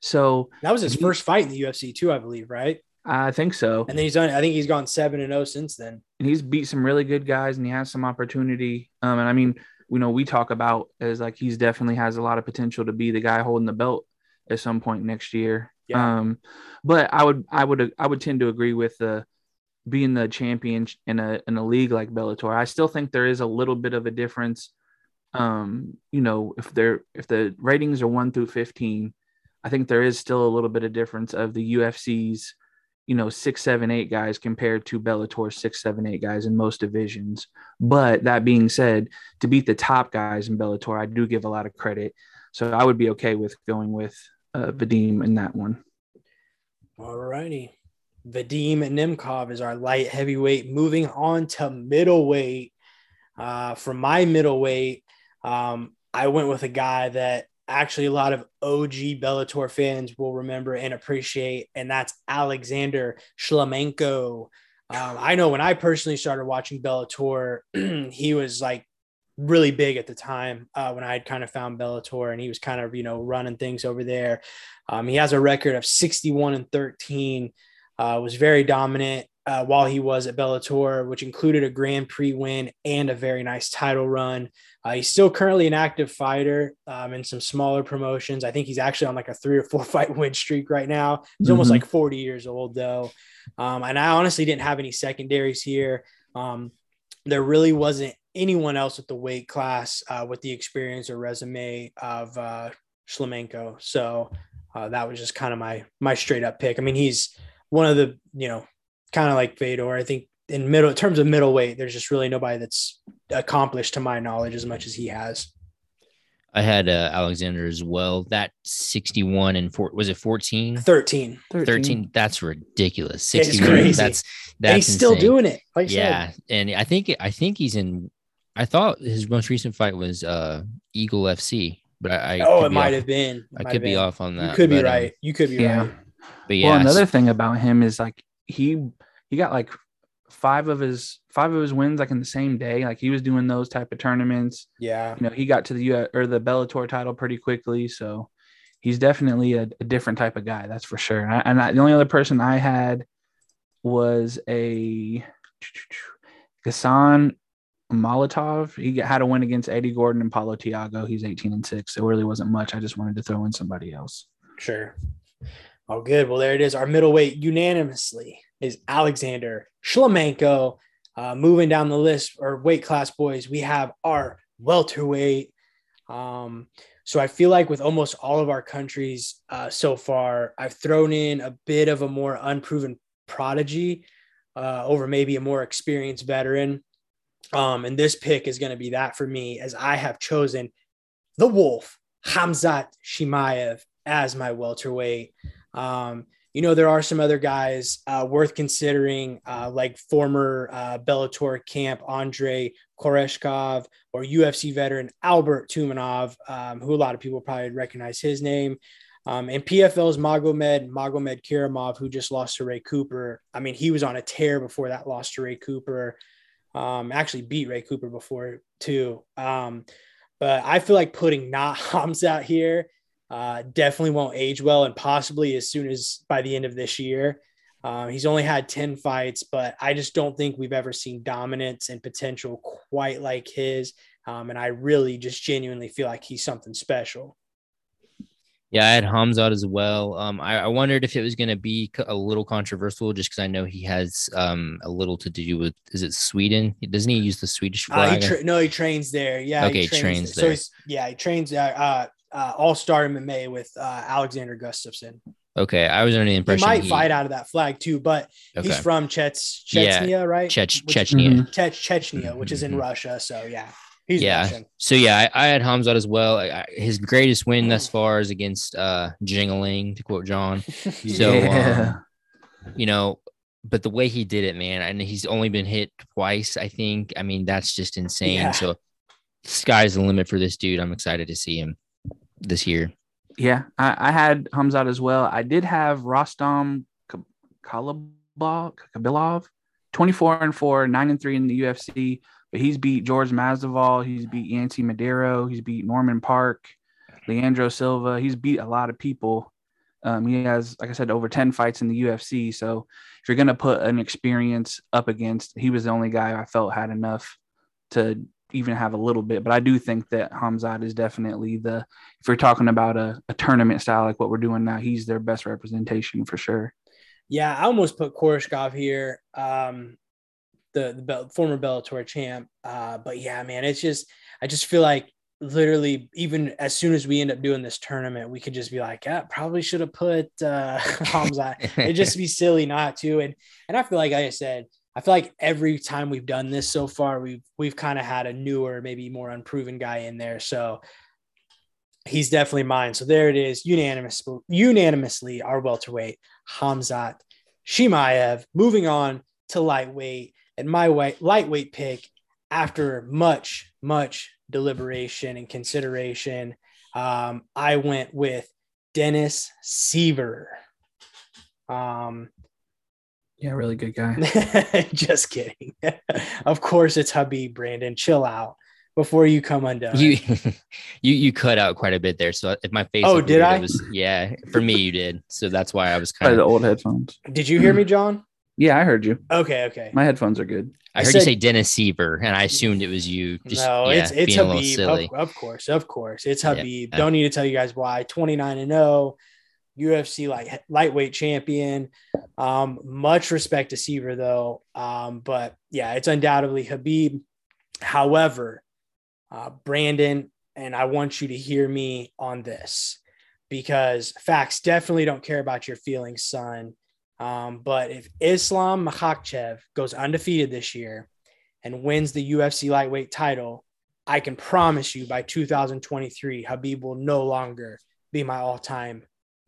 Speaker 2: so
Speaker 1: That was his
Speaker 2: He-
Speaker 1: first fight in the UFC too, I believe, right?
Speaker 2: I think so.
Speaker 1: And then he's done. I think he's gone seven and zero since then.
Speaker 2: and he's beat some really good guys and he has some opportunity. Um, and I mean, you know, we talk about as like he's definitely has a lot of potential to be the guy holding the belt at some point next year.
Speaker 1: Yeah.
Speaker 2: Um, but I would, I would, I would tend to agree with the being the champion in a in a league like Bellator. I still think there is a little bit of a difference um, you know, if they're if the ratings are one through fifteen, I think there is still a little bit of difference of the UFC's, you know, six, seven, eight guys compared to Bellator's six, seven, eight guys in most divisions. But that being said, to beat the top guys in Bellator, I do give a lot of credit. So I would be okay with going with uh, Vadim in that one.
Speaker 1: All righty. Vadim Nemkov is our light heavyweight. Moving on to middleweight. Uh, from my middleweight, um, I went with a guy that actually a lot of OG Bellator fans will remember and appreciate, and that's Alexander Shlemenko. Um, I know when I personally started watching Bellator, [clears throat] he was like really big at the time uh, when I had kind of found Bellator, and he was kind of you know running things over there. Um, he has a record of 61 and 13. Uh, was very dominant uh, while he was at Bellator, which included a Grand Prix win and a very nice title run. Uh, he's still currently an active fighter um, in some smaller promotions. I think he's actually on like a three or four [laughs] fight win streak right now. He's mm-hmm. almost like 40 years old though. Um, and I honestly didn't have any secondaries here. Um, there really wasn't anyone else with the weight class uh, with the experience or resume of uh, Shlemenko. So uh, that was just kind of my my straight up pick. I mean, he's one of the you know kind of like Fedor. I think in middle in terms of middleweight, there's just really nobody that's accomplished to my knowledge as much as he has.
Speaker 3: I had uh, Alexander as well. That 61 and four was it 14?
Speaker 1: 13.
Speaker 3: 13. 13 that's ridiculous. 61. That's that's
Speaker 1: and he's insane. still doing it.
Speaker 3: Like yeah. And I think I think he's in I thought his most recent fight was uh Eagle FC, but I, I
Speaker 1: Oh, it might off, have been.
Speaker 3: It I could be off on that.
Speaker 1: You could be but, um, right. Um, you could be yeah. right.
Speaker 2: But yeah. Well, another thing about him is like he he got like five of his five of his wins like in the same day. Like he was doing those type of tournaments.
Speaker 1: Yeah.
Speaker 2: You know, he got to the U or the Bellator title pretty quickly. So he's definitely a, a different type of guy. That's for sure. And, I, and I, the only other person I had was a Gassan Molotov. He had a win against Eddie Gordon and Paulo Thiago. He's 18 and six. So it really wasn't much. I just wanted to throw in somebody else.
Speaker 1: Sure. Oh, good. Well, there it is. Our middleweight unanimously is Alexander Shlemenko. Uh, moving down the list or weight class boys, we have our welterweight. Um, so I feel like with almost all of our countries uh, so far, I've thrown in a bit of a more unproven prodigy uh, over maybe a more experienced veteran. Um, and this pick is going to be that for me, as I have chosen the Wolf Hamzat Chimaev as my welterweight. Um, you know, there are some other guys uh, worth considering, uh, like former uh, Bellator camp Andre Koreshkov or UFC veteran Albert Tumenov, um, who a lot of people probably recognize his name. Um, and PFL's Magomed Magomedkerimov, who just lost to Ray Cooper. I mean, he was on a tear before that loss to Ray Cooper. Um, actually beat Ray Cooper before too. Um, but I feel like putting not [laughs] Hamzat here uh, definitely won't age well, and possibly as soon as by the end of this year. Uh, he's only had 10 fights, but I just don't think we've ever seen dominance and potential quite like his. Um, and I really just genuinely feel like he's something special.
Speaker 3: Yeah, I had Khamzat as well. Um, I, I, wondered if it was going to be a little controversial, just because I know he has um, a little to do with is it Sweden? Doesn't he use the Swedish flag?
Speaker 1: Uh, he tra- no, he trains there. Yeah,
Speaker 3: okay, he trains, trains there. there. So
Speaker 1: yeah, he trains. Uh, uh, uh, All Star MMA with uh, Alexander Gustafsson.
Speaker 3: Okay, I was under the impression
Speaker 1: he might he... fight out of that flag too, but okay. he's from Chets Chechnya, yeah. right?
Speaker 3: Chech- Chechnya.
Speaker 1: Chechnya, which is in mm-hmm. Russia. So yeah, he's
Speaker 3: yeah. So yeah, I, I had Khamzat as well. I, his greatest win thus far is against uh Jingaling, to quote John. [laughs] So yeah. um, you know, but the way he did it, man, and he's only been hit twice. I think. I mean, that's just insane. Yeah. So sky's the limit for this dude. I'm excited to see him this year.
Speaker 2: Yeah, I, I had Khamzat as well. I did have Rostam Rostom Khabilov, 24 and 4, 9 and 3 in the UFC, but he's beat George Masvidal, he's beat Yancy Medeiros, he's beat Norman Parke, Leandro Silva, he's beat a lot of people. Um, he has, like I said, over 10 fights in the UFC. So if you're going to put an experience up against, he was the only guy I felt had enough to even have a little bit. But I do think that Khamzat is definitely the if you're talking about a, a tournament style like what we're doing now, he's their best representation for sure.
Speaker 1: Yeah, I almost put Koreshkov here, um, the the former Bellator champ. Uh, but yeah, man, it's just I just feel like literally even as soon as we end up doing this tournament, we could just be like, yeah, probably should have put uh [laughs] Hamza. It'd just be silly not to. And and I feel like, like I said, I feel like every time we've done this so far, we've we've kind of had a newer, maybe more unproven guy in there. So he's definitely mine. So there it is, unanimous, unanimously our welterweight, Hamzat Chimaev. Moving on to lightweight, and my weight, lightweight pick after much, much deliberation and consideration, um, I went with Dennis Siver. Um,
Speaker 2: yeah, really good guy. [laughs]
Speaker 1: just kidding. [laughs] of course, it's Khabib. Brandon, chill out before you come undone.
Speaker 3: You [laughs] you you cut out quite a bit there. So if my face,
Speaker 1: oh, did weird, I?
Speaker 3: Was, yeah, for me you did. So that's why I was kind
Speaker 2: of the old headphones.
Speaker 1: Did you hear me, John?
Speaker 2: Yeah, I heard you.
Speaker 1: Okay, okay.
Speaker 2: My headphones are good.
Speaker 3: I, I heard said, you say Dennis Siver, and I assumed it was you.
Speaker 1: Just, no, yeah, it's it's Khabib. Of, of, course, of course, it's Habib. Yeah. Don't need to tell you guys why. Twenty nine and zero, UFC like lightweight champion. Um, much respect to Siver though. Um, but yeah, it's undoubtedly Habib. However, uh, Brandon, and I want you to hear me on this because facts definitely don't care about your feelings, son. Um, but if Islam Makhachev goes undefeated this year and wins the UFC lightweight title, I can promise you by 2023, Habib will no longer be my all time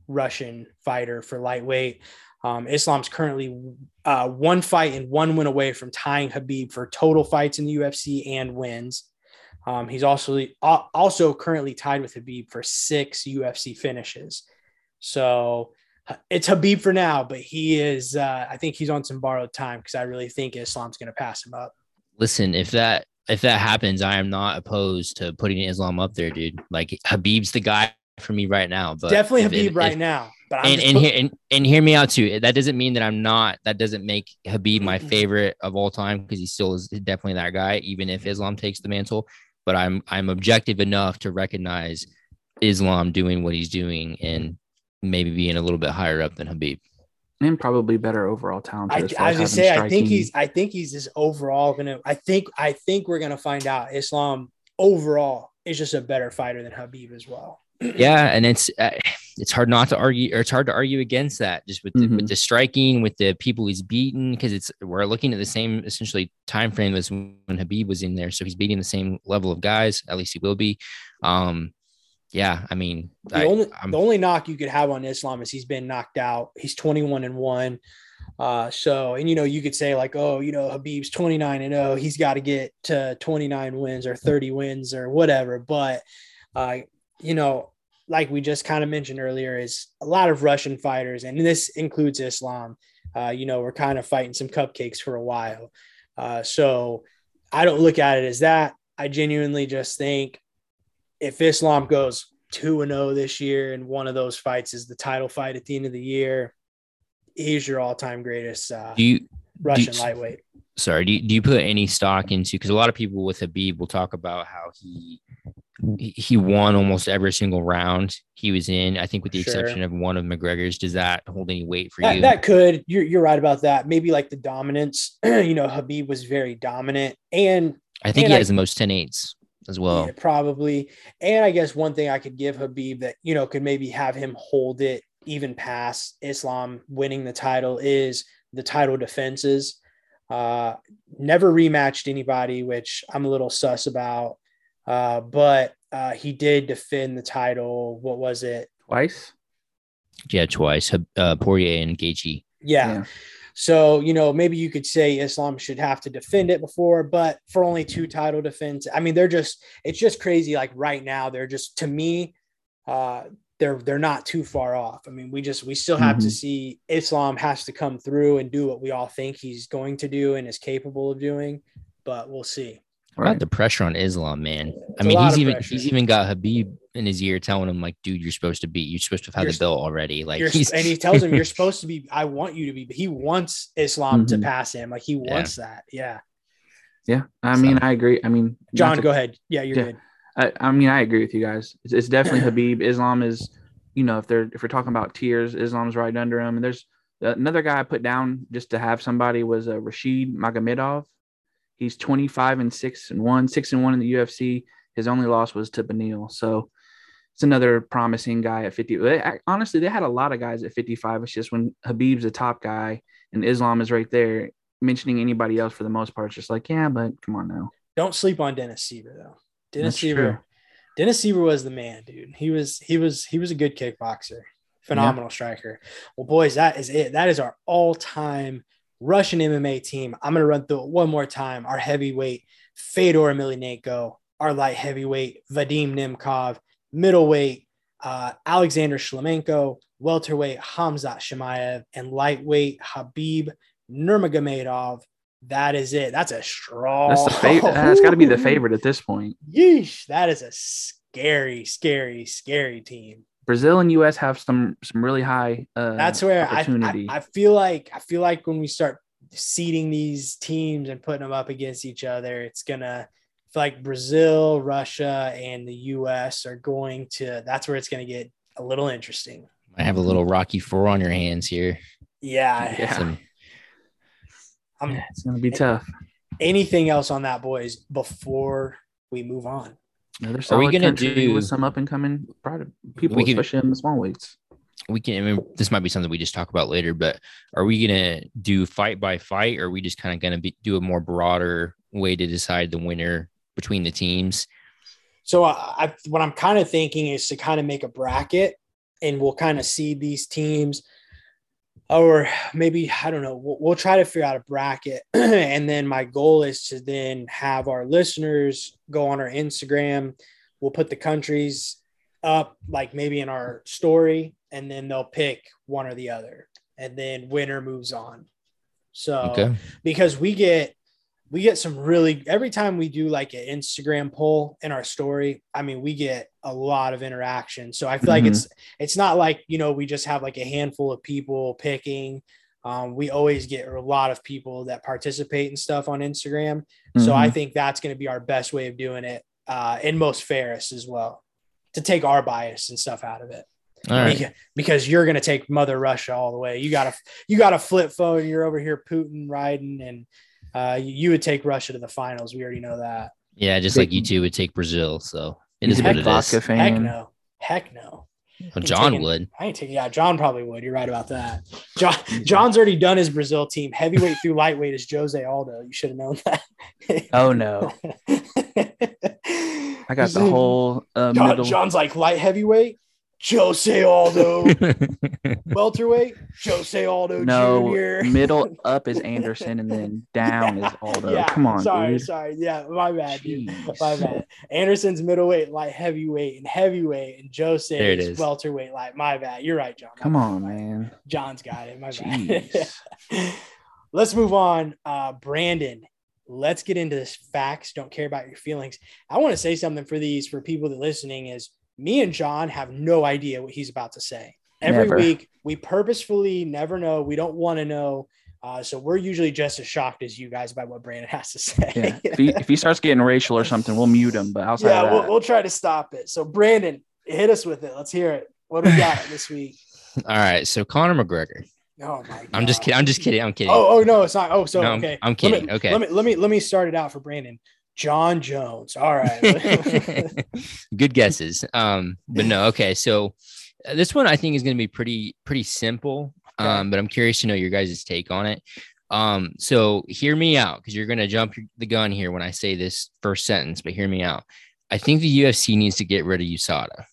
Speaker 1: Russian fighter for lightweight. Um, Islam's currently uh, one fight and one win away from tying Habib for total fights in the UFC and wins. Um, he's also also currently tied with Habib for six UFC finishes. So it's Habib for now, but he is. Uh, I think he's on some borrowed time because I really think Islam's going to pass him up.
Speaker 3: Listen, if that if that happens, I am not opposed to putting Islam up there, dude. Like Habib's the guy for me right now. But
Speaker 1: definitely Habib if, right if, now.
Speaker 3: But I'm and and, hear, and and hear me out too. That doesn't mean that I'm not. That doesn't make Habib my favorite of all time because he still is definitely that guy. Even if Islam takes the mantle, but I'm I'm objective enough to recognize Islam doing what he's doing and maybe being a little bit higher up than Habib.
Speaker 2: And probably better overall talent.
Speaker 1: I, I was gonna say, striking. I think he's, I think he's just overall gonna. I think, I think we're gonna find out Islam overall is just a better fighter than Habib as well. [clears throat]
Speaker 3: yeah, and it's uh, it's hard not to argue, or it's hard to argue against that, just with the, mm-hmm. with the striking, with the people he's beaten, because it's we're looking at the same essentially time frame as when Habib was in there, so he's beating the same level of guys. At least he will be. Um, yeah, I mean,
Speaker 1: the I, only I'm, the only knock you could have on Islam is he's been knocked out. He's 21 and one. Uh, so, and you know, you could say like, oh, you know, Habib's 29 and 0, he's got to get to 29 wins or 30 wins or whatever. But, uh, you know, like we just kind of mentioned earlier, is a lot of Russian fighters, and this includes Islam. Uh, you know, we're kind of fighting some cupcakes for a while. Uh, so I don't look at it as that. I genuinely just think if Islam goes 2 and 0 this year and one of those fights is the title fight at the end of the year, he's your all-time greatest uh,
Speaker 3: do you,
Speaker 1: Russian
Speaker 3: do
Speaker 1: you, lightweight.
Speaker 3: Sorry, do you, do you put any stock into because a lot of people with Habib will talk about how he he won almost every single round he was in. I think with the sure. exception of one of McGregor's. Does that hold any weight for
Speaker 1: that,
Speaker 3: you?
Speaker 1: That could. You're you're right about that. Maybe like the dominance. [clears throat] you know, Habib was very dominant, and
Speaker 3: I think and he has the most 10 eights as well. Yeah,
Speaker 1: probably. And I guess one thing I could give Habib that, you know, could maybe have him hold it even past Islam winning the title is the title defenses. Uh, never rematched anybody, which I'm a little sus about. Uh, but uh, he did defend the title. What was it?
Speaker 2: Twice?
Speaker 3: Yeah, twice. Uh, Poirier and Gaethje.
Speaker 1: Yeah. yeah. So, you know, maybe you could say Islam should have to defend it before, but for only two title defense, I mean, they're just, it's just crazy. Like right now, they're just, to me, uh, they're, they're not too far off. I mean, we just, we still have mm-hmm. to see Islam has to come through and do what we all think he's going to do and is capable of doing, but we'll see.
Speaker 3: Right. About the pressure on Islam, man. It's I mean, he's even pressure. he's even got Khabib in his ear telling him like, "Dude, you're supposed to be. You're supposed to have had the bill already." Like,
Speaker 1: he's and he tells him, "You're [laughs] supposed to be. I want you to be." But he wants Islam mm-hmm. to pass him. Like he wants yeah. that. Yeah.
Speaker 2: Yeah, I mean, I agree. I mean,
Speaker 1: John, to, go ahead. Yeah, you're yeah. good.
Speaker 2: I, I, mean, I agree with you guys. It's, it's definitely [laughs] Habib. Islam is, you know, if they're if we're talking about tiers, Islam's right under him. And there's another guy I put down just to have somebody was uh, Rashid Magomedov. He's 25 and six and one, six and one in the UFC. His only loss was to Beneil. So it's another promising guy at 50. They, honestly, they had a lot of guys at 55. It's just when Habib's the top guy and Islam is right there, mentioning anybody else for the most part, it's just like, yeah, but come on now.
Speaker 1: Don't sleep on Dennis Siver though. Dennis That's Siver. True. Dennis Siver was the man, dude. He was he was he was a good kickboxer, phenomenal yeah. striker. Well, boys, that is it. That is our all-time Russian MMA team. I'm gonna run through it one more time. Our heavyweight Fedor Emelianenko, our light heavyweight Vadim Nemkov, middleweight uh, Alexander Shlemenko, welterweight Hamzat Chimaev, and lightweight Habib Nurmagomedov. That is it. That's a strong.
Speaker 2: That's the favorite. [laughs] That's got to be the favorite at this point.
Speaker 1: Yeesh, that is a scary, scary, scary team.
Speaker 2: Brazil and US have some some really high. Uh,
Speaker 1: That's where I, I, I feel like I feel like when we start seeding these teams and putting them up against each other, it's gonna like Brazil, Russia, and the US are going to. That's where it's gonna get a little interesting.
Speaker 3: I have a little Rocky Four on your hands here.
Speaker 1: Yeah, yeah. Some...
Speaker 2: yeah it's gonna be tough.
Speaker 1: Anything else on that, boys? Before we move on.
Speaker 2: Another solid Are we gonna do with some up and coming people, can, especially in the small weights?
Speaker 3: We can. I mean, this might be something we just talk about later, but are we gonna do fight by fight, or are we just kind of gonna be, do a more broader way to decide the winner between the teams?
Speaker 1: So, uh, I, what I'm kind of thinking is to kind of make a bracket, and we'll kind of see these teams or maybe I don't know. We'll, we'll, try to figure out a bracket, [clears throat] and then my goal is to then have our listeners go on our Instagram. We'll put the countries up, like maybe in our story, and then they'll pick one or the other, and then winner moves on. So okay. because we get we get some really every time we do like an Instagram poll in our story, I mean, we get a lot of interaction. So I feel mm-hmm. like it's it's not like you know we just have like a handful of people picking. Um, we always get a lot of people that participate and stuff on Instagram. Mm-hmm. So I mm-hmm. think that's going to be our best way of doing it, uh, and most fairest as well, to take our bias and stuff out of it. Right. Because you're going to take Mother Russia all the way. You got a you got a flip phone. You're over here Putin riding and uh, you would take Russia to the finals. We already know that.
Speaker 3: Yeah, just like you two would take Brazil. So it is what it is.
Speaker 1: Fan. Heck no. Heck no.
Speaker 3: Well, John taking, would.
Speaker 1: I ain't taking. Yeah, John probably would. You're right about that. John, [laughs] John's already done his Brazil team. Heavyweight through lightweight is Jose Aldo. You should have known that. [laughs]
Speaker 2: oh no. [laughs] I got the whole uh,
Speaker 1: John, middle. John's like light heavyweight. Jose Aldo. [laughs] Welterweight, Jose Aldo
Speaker 2: no,
Speaker 1: Jr. [laughs]
Speaker 2: middle up is Anderson and then down yeah, is Aldo. Yeah, Come on,
Speaker 1: sorry,
Speaker 2: dude.
Speaker 1: sorry. Yeah, my bad, dude. My bad. Anderson's middleweight, light heavyweight, and heavyweight, and Jose is, is welterweight, light. My bad. You're right, John.
Speaker 2: Come on, man.
Speaker 1: John's got it. My Jeez. bad. [laughs] Let's move on. Uh, Brandon, let's get into this facts. Don't care about your feelings. I want to say something for these for people that listening is me and John have no idea what he's about to say. Every never. week, we purposefully never know. We don't want to know. Uh, so we're usually just as shocked as you guys by what Brandon has to [laughs] say.
Speaker 2: Yeah. if, he, if he starts getting racial or something, we'll mute him. But outside yeah,
Speaker 1: we'll, we'll, try to stop it. So Brandon, hit us with it. Let's hear it. What do we got this week? [laughs]
Speaker 3: All right. So Conor McGregor.
Speaker 1: Oh my God.
Speaker 3: I'm just kidding. I'm just kidding. I'm kidding.
Speaker 1: Oh, oh no, it's not. Oh, so
Speaker 3: no,
Speaker 1: okay.
Speaker 3: I'm, I'm kidding.
Speaker 1: Let me,
Speaker 3: okay.
Speaker 1: Let me let me let me start it out for Brandon. Jon Jones. All right. [laughs] [laughs]
Speaker 3: Good guesses. Um, but no, okay. So uh, this one I think is going to be pretty pretty simple. Um, but I'm curious to know your guys' take on it. Um, so hear me out because you're going to jump the gun here when I say this first sentence, but hear me out. I think the UFC needs to get rid of USADA.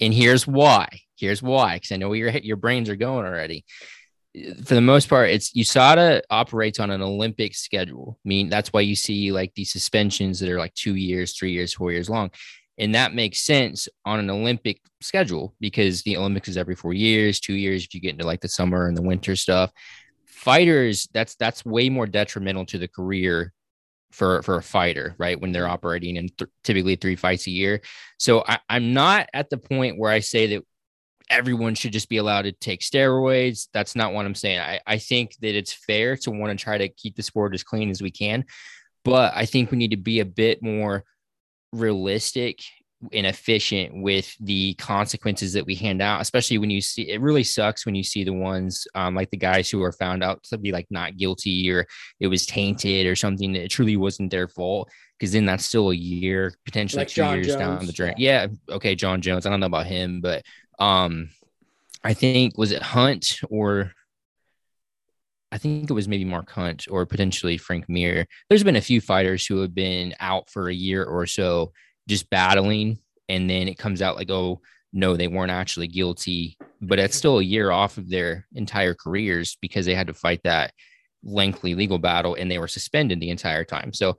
Speaker 3: And here's why. Here's why, because I know where your your brains are going already for the most part, it's USADA operates on an Olympic schedule. I mean, that's why you see like these suspensions that are like two years, three years, four years long. And that makes sense on an Olympic schedule because the Olympics is every four years, two years if you get into like the summer and the winter stuff. Fighters, that's that's way more detrimental to the career for for a fighter, right? When they're operating in th- typically three fights a year. So I, I'm not at the point where I say that everyone should just be allowed to take steroids. That's not what I'm saying. I, I think that it's fair to want to try to keep the sport as clean as we can. But I think we need to be a bit more realistic and efficient with the consequences that we hand out, especially when you see it really sucks when you see the ones um, like the guys who are found out to be like not guilty or it was tainted or something that it truly wasn't their fault. Cause then that's still a year, potentially like two John years Jones. down the drain. Yeah. Okay. Jon Jones. I don't know about him, but um, I think was it Hunt or I think it was maybe Mark Hunt or potentially Frank Mir. There's been a few fighters who have been out for a year or so just battling, and then it comes out like, oh, no, they weren't actually guilty, but it's still a year off of their entire careers because they had to fight that lengthy legal battle and they were suspended the entire time. So,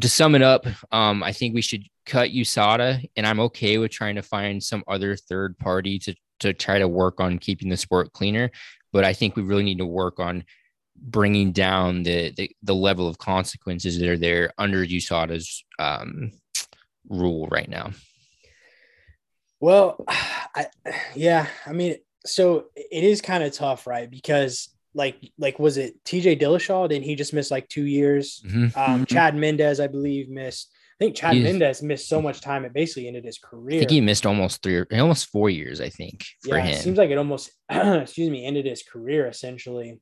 Speaker 3: to sum it up, um, I think we should cut USADA, and I'm okay with trying to find some other third party to to try to work on keeping the sport cleaner. But I think we really need to work on bringing down the the, the level of consequences that are there under USADA's um, rule right now.
Speaker 1: Well, [sighs] I, yeah, I mean, so it is kind of tough, right? Because like, like was it TJ Dillashaw? Didn't he just miss like two years? Mm-hmm. Um, mm-hmm. Chad Mendes, I believe, missed. I think Chad He's, Mendes missed so much time it basically ended his career.
Speaker 3: I think he missed almost three, or, almost four years. I think
Speaker 1: for yeah, him. It seems like it almost, [clears throat] excuse me, ended his career essentially.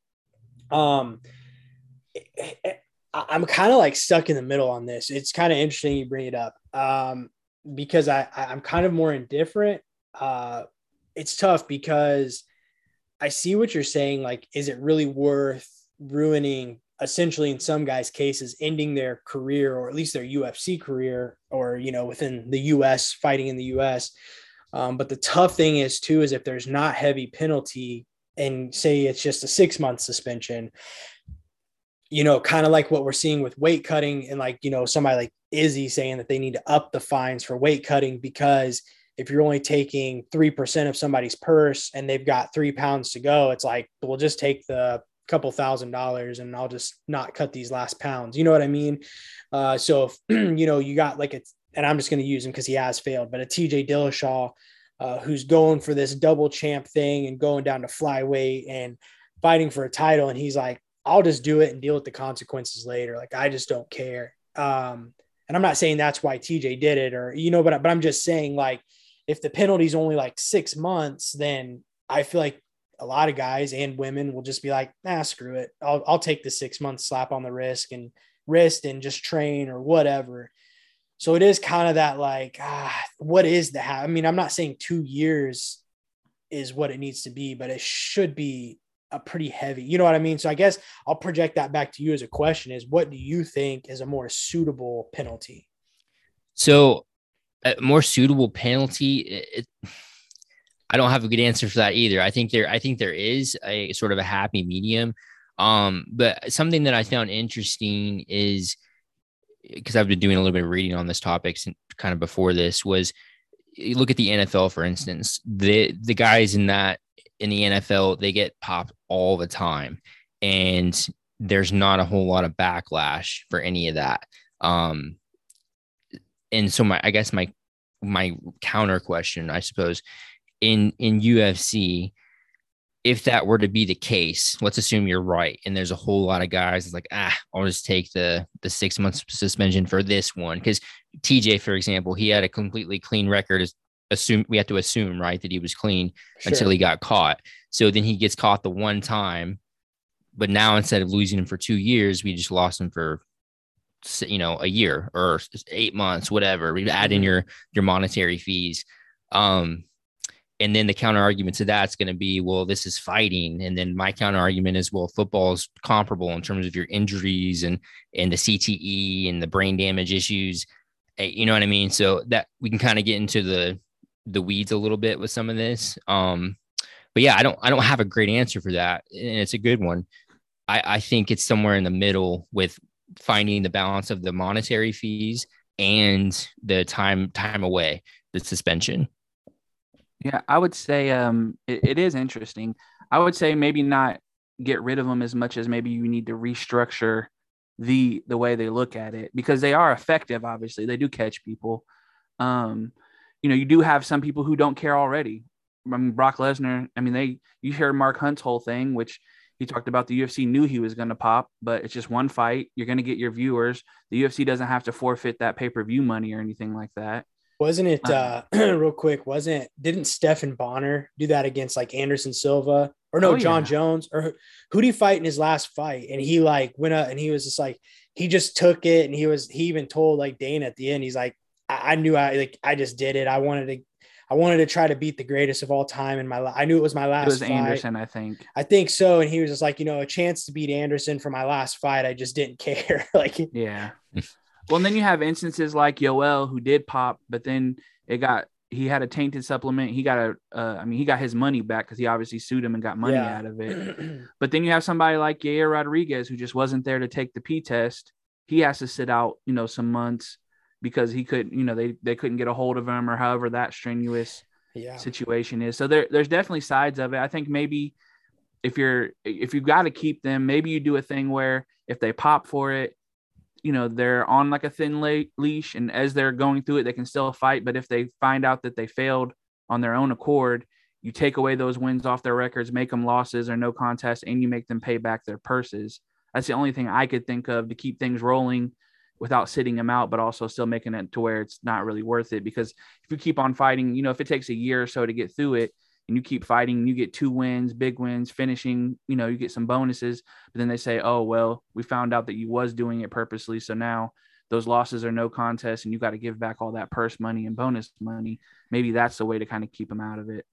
Speaker 1: Um, I'm kind of like stuck in the middle on this. It's kind of interesting you bring it up um, because I, I'm kind of more indifferent. Uh, it's tough because I see what you're saying. Like, is it really worth ruining, essentially, in some guys' cases, ending their career or at least their UFC career or, you know, within the US, fighting in the US? Um, but the tough thing is, too, is if there's not heavy penalty and say it's just a six month suspension, you know, kind of like what we're seeing with weight cutting and like, you know, somebody like Izzy saying that they need to up the fines for weight cutting because if you're only taking 3% of somebody's purse and they've got three pounds to go, it's like, we'll just take the couple thousand dollars and I'll just not cut these last pounds. You know what I mean? Uh, so if, [clears throat] you know, you got like a, and I'm just going to use him because he has failed, but a TJ Dillashaw, uh, who's going for this double champ thing and going down to flyweight and fighting for a title. And he's like, I'll just do it and deal with the consequences later. Like I just don't care. Um, and I'm not saying that's why TJ did it or you know, but but I'm just saying like if the penalty's only like six months, then I feel like a lot of guys and women will just be like, nah, screw it. I'll I'll take the six month slap on the wrist and wrist and just train or whatever. So it is kind of that like, ah, what is the? I mean, I'm not saying two years is what it needs to be, but it should be a pretty heavy, you know what I mean? So I guess I'll project that back to you as a question is what do you think is a more suitable penalty?
Speaker 3: So a more suitable penalty, it, I don't have a good answer for that either. I think there, I think there is a sort of a happy medium. Um, but something that I found interesting is because I've been doing a little bit of reading on this topic since kind of before this was you look at the NFL, for instance, the, the guys in that in the NFL, they get popped all the time. And there's not a whole lot of backlash for any of that. Um, and so my, I guess my, my counter question, I suppose, in in UFC, if that were to be the case, let's assume you're right, and there's a whole lot of guys it's like, ah, I'll just take the the six months suspension for this one because TJ, for example, he had a completely clean record assume we have to assume right that he was clean sure. until he got caught. So then he gets caught the one time, but now instead of losing him for two years, we just lost him for you know a year or eight months, whatever. Add in mm-hmm. your your monetary fees. Um, and then the counter argument to that's going to be, well, this is fighting. And then my counter argument is, well, football is comparable in terms of your injuries and and the CTE and the brain damage issues. Eh, you know what I mean? So that we can kind of get into the the weeds a little bit with some of this. Um, but yeah, I don't I don't have a great answer for that, and it's a good one. I, I think it's somewhere in the middle with finding the balance of the monetary fees and the time time away, the suspension.
Speaker 2: Yeah, I would say um, it, it is interesting. I would say maybe not get rid of them as much as maybe you need to restructure the the way they look at it because they are effective. Obviously, they do catch people. Um, you know, you do have some people who don't care already. I mean, Brock Lesnar, I mean, they, you hear Mark Hunt's whole thing, which he talked about the UFC knew he was going to pop, but it's just one fight. You're going to get your viewers. The UFC doesn't have to forfeit that pay per view money or anything like that.
Speaker 1: Wasn't it uh, [clears throat] real quick? Wasn't didn't Stephan Bonnar do that against like Anderson Silva or no
Speaker 2: Oh,
Speaker 1: John
Speaker 2: yeah.
Speaker 1: Jones or who did he fight in his last fight? And he like went up and he was just like he just took it and he was he even told like Dana at the end he's like I, I knew I like I just did it. I wanted to I wanted to try to beat the greatest of all time in my life. I knew it was my last fight.
Speaker 2: It was
Speaker 1: fight.
Speaker 2: Anderson, I think.
Speaker 1: I think so. And he was just like, you know, a chance to beat Anderson for my last fight. I just didn't [laughs] care. [laughs] like,
Speaker 2: Yeah. well, and then you have instances like Yoel who did pop, but then it got he had a tainted supplement. He got a, uh, I mean, he got his money back because he obviously sued him and got money
Speaker 1: Yeah.
Speaker 2: out of it. [clears throat] But then you have somebody like Yair Rodriguez who just wasn't there to take the P test. He has to sit out, you know, some months because he couldn't, you know, they they couldn't get a hold of him or however that strenuous
Speaker 1: yeah.
Speaker 2: situation is. So there there's definitely sides of it. I think maybe if you're if you've got to keep them, maybe you do a thing where if they pop for it, you know, they're on like a thin le- leash and as they're going through it they can still fight, but if they find out that they failed on their own accord, you take away those wins off their records, make them losses or no contest and you make them pay back their purses. That's the only thing I could think of to keep things rolling without sitting them out, but also still making it to where it's not really worth it. Because if you keep on fighting, you know, if it takes a year or so to get through it and you keep fighting, you get two wins, big wins, finishing, you know, you get some bonuses, but then they say, oh, well, we found out that you was doing it purposely. So now those losses are no contest and you got to give back all that purse money and bonus money. Maybe that's the way to kind of keep them out of it.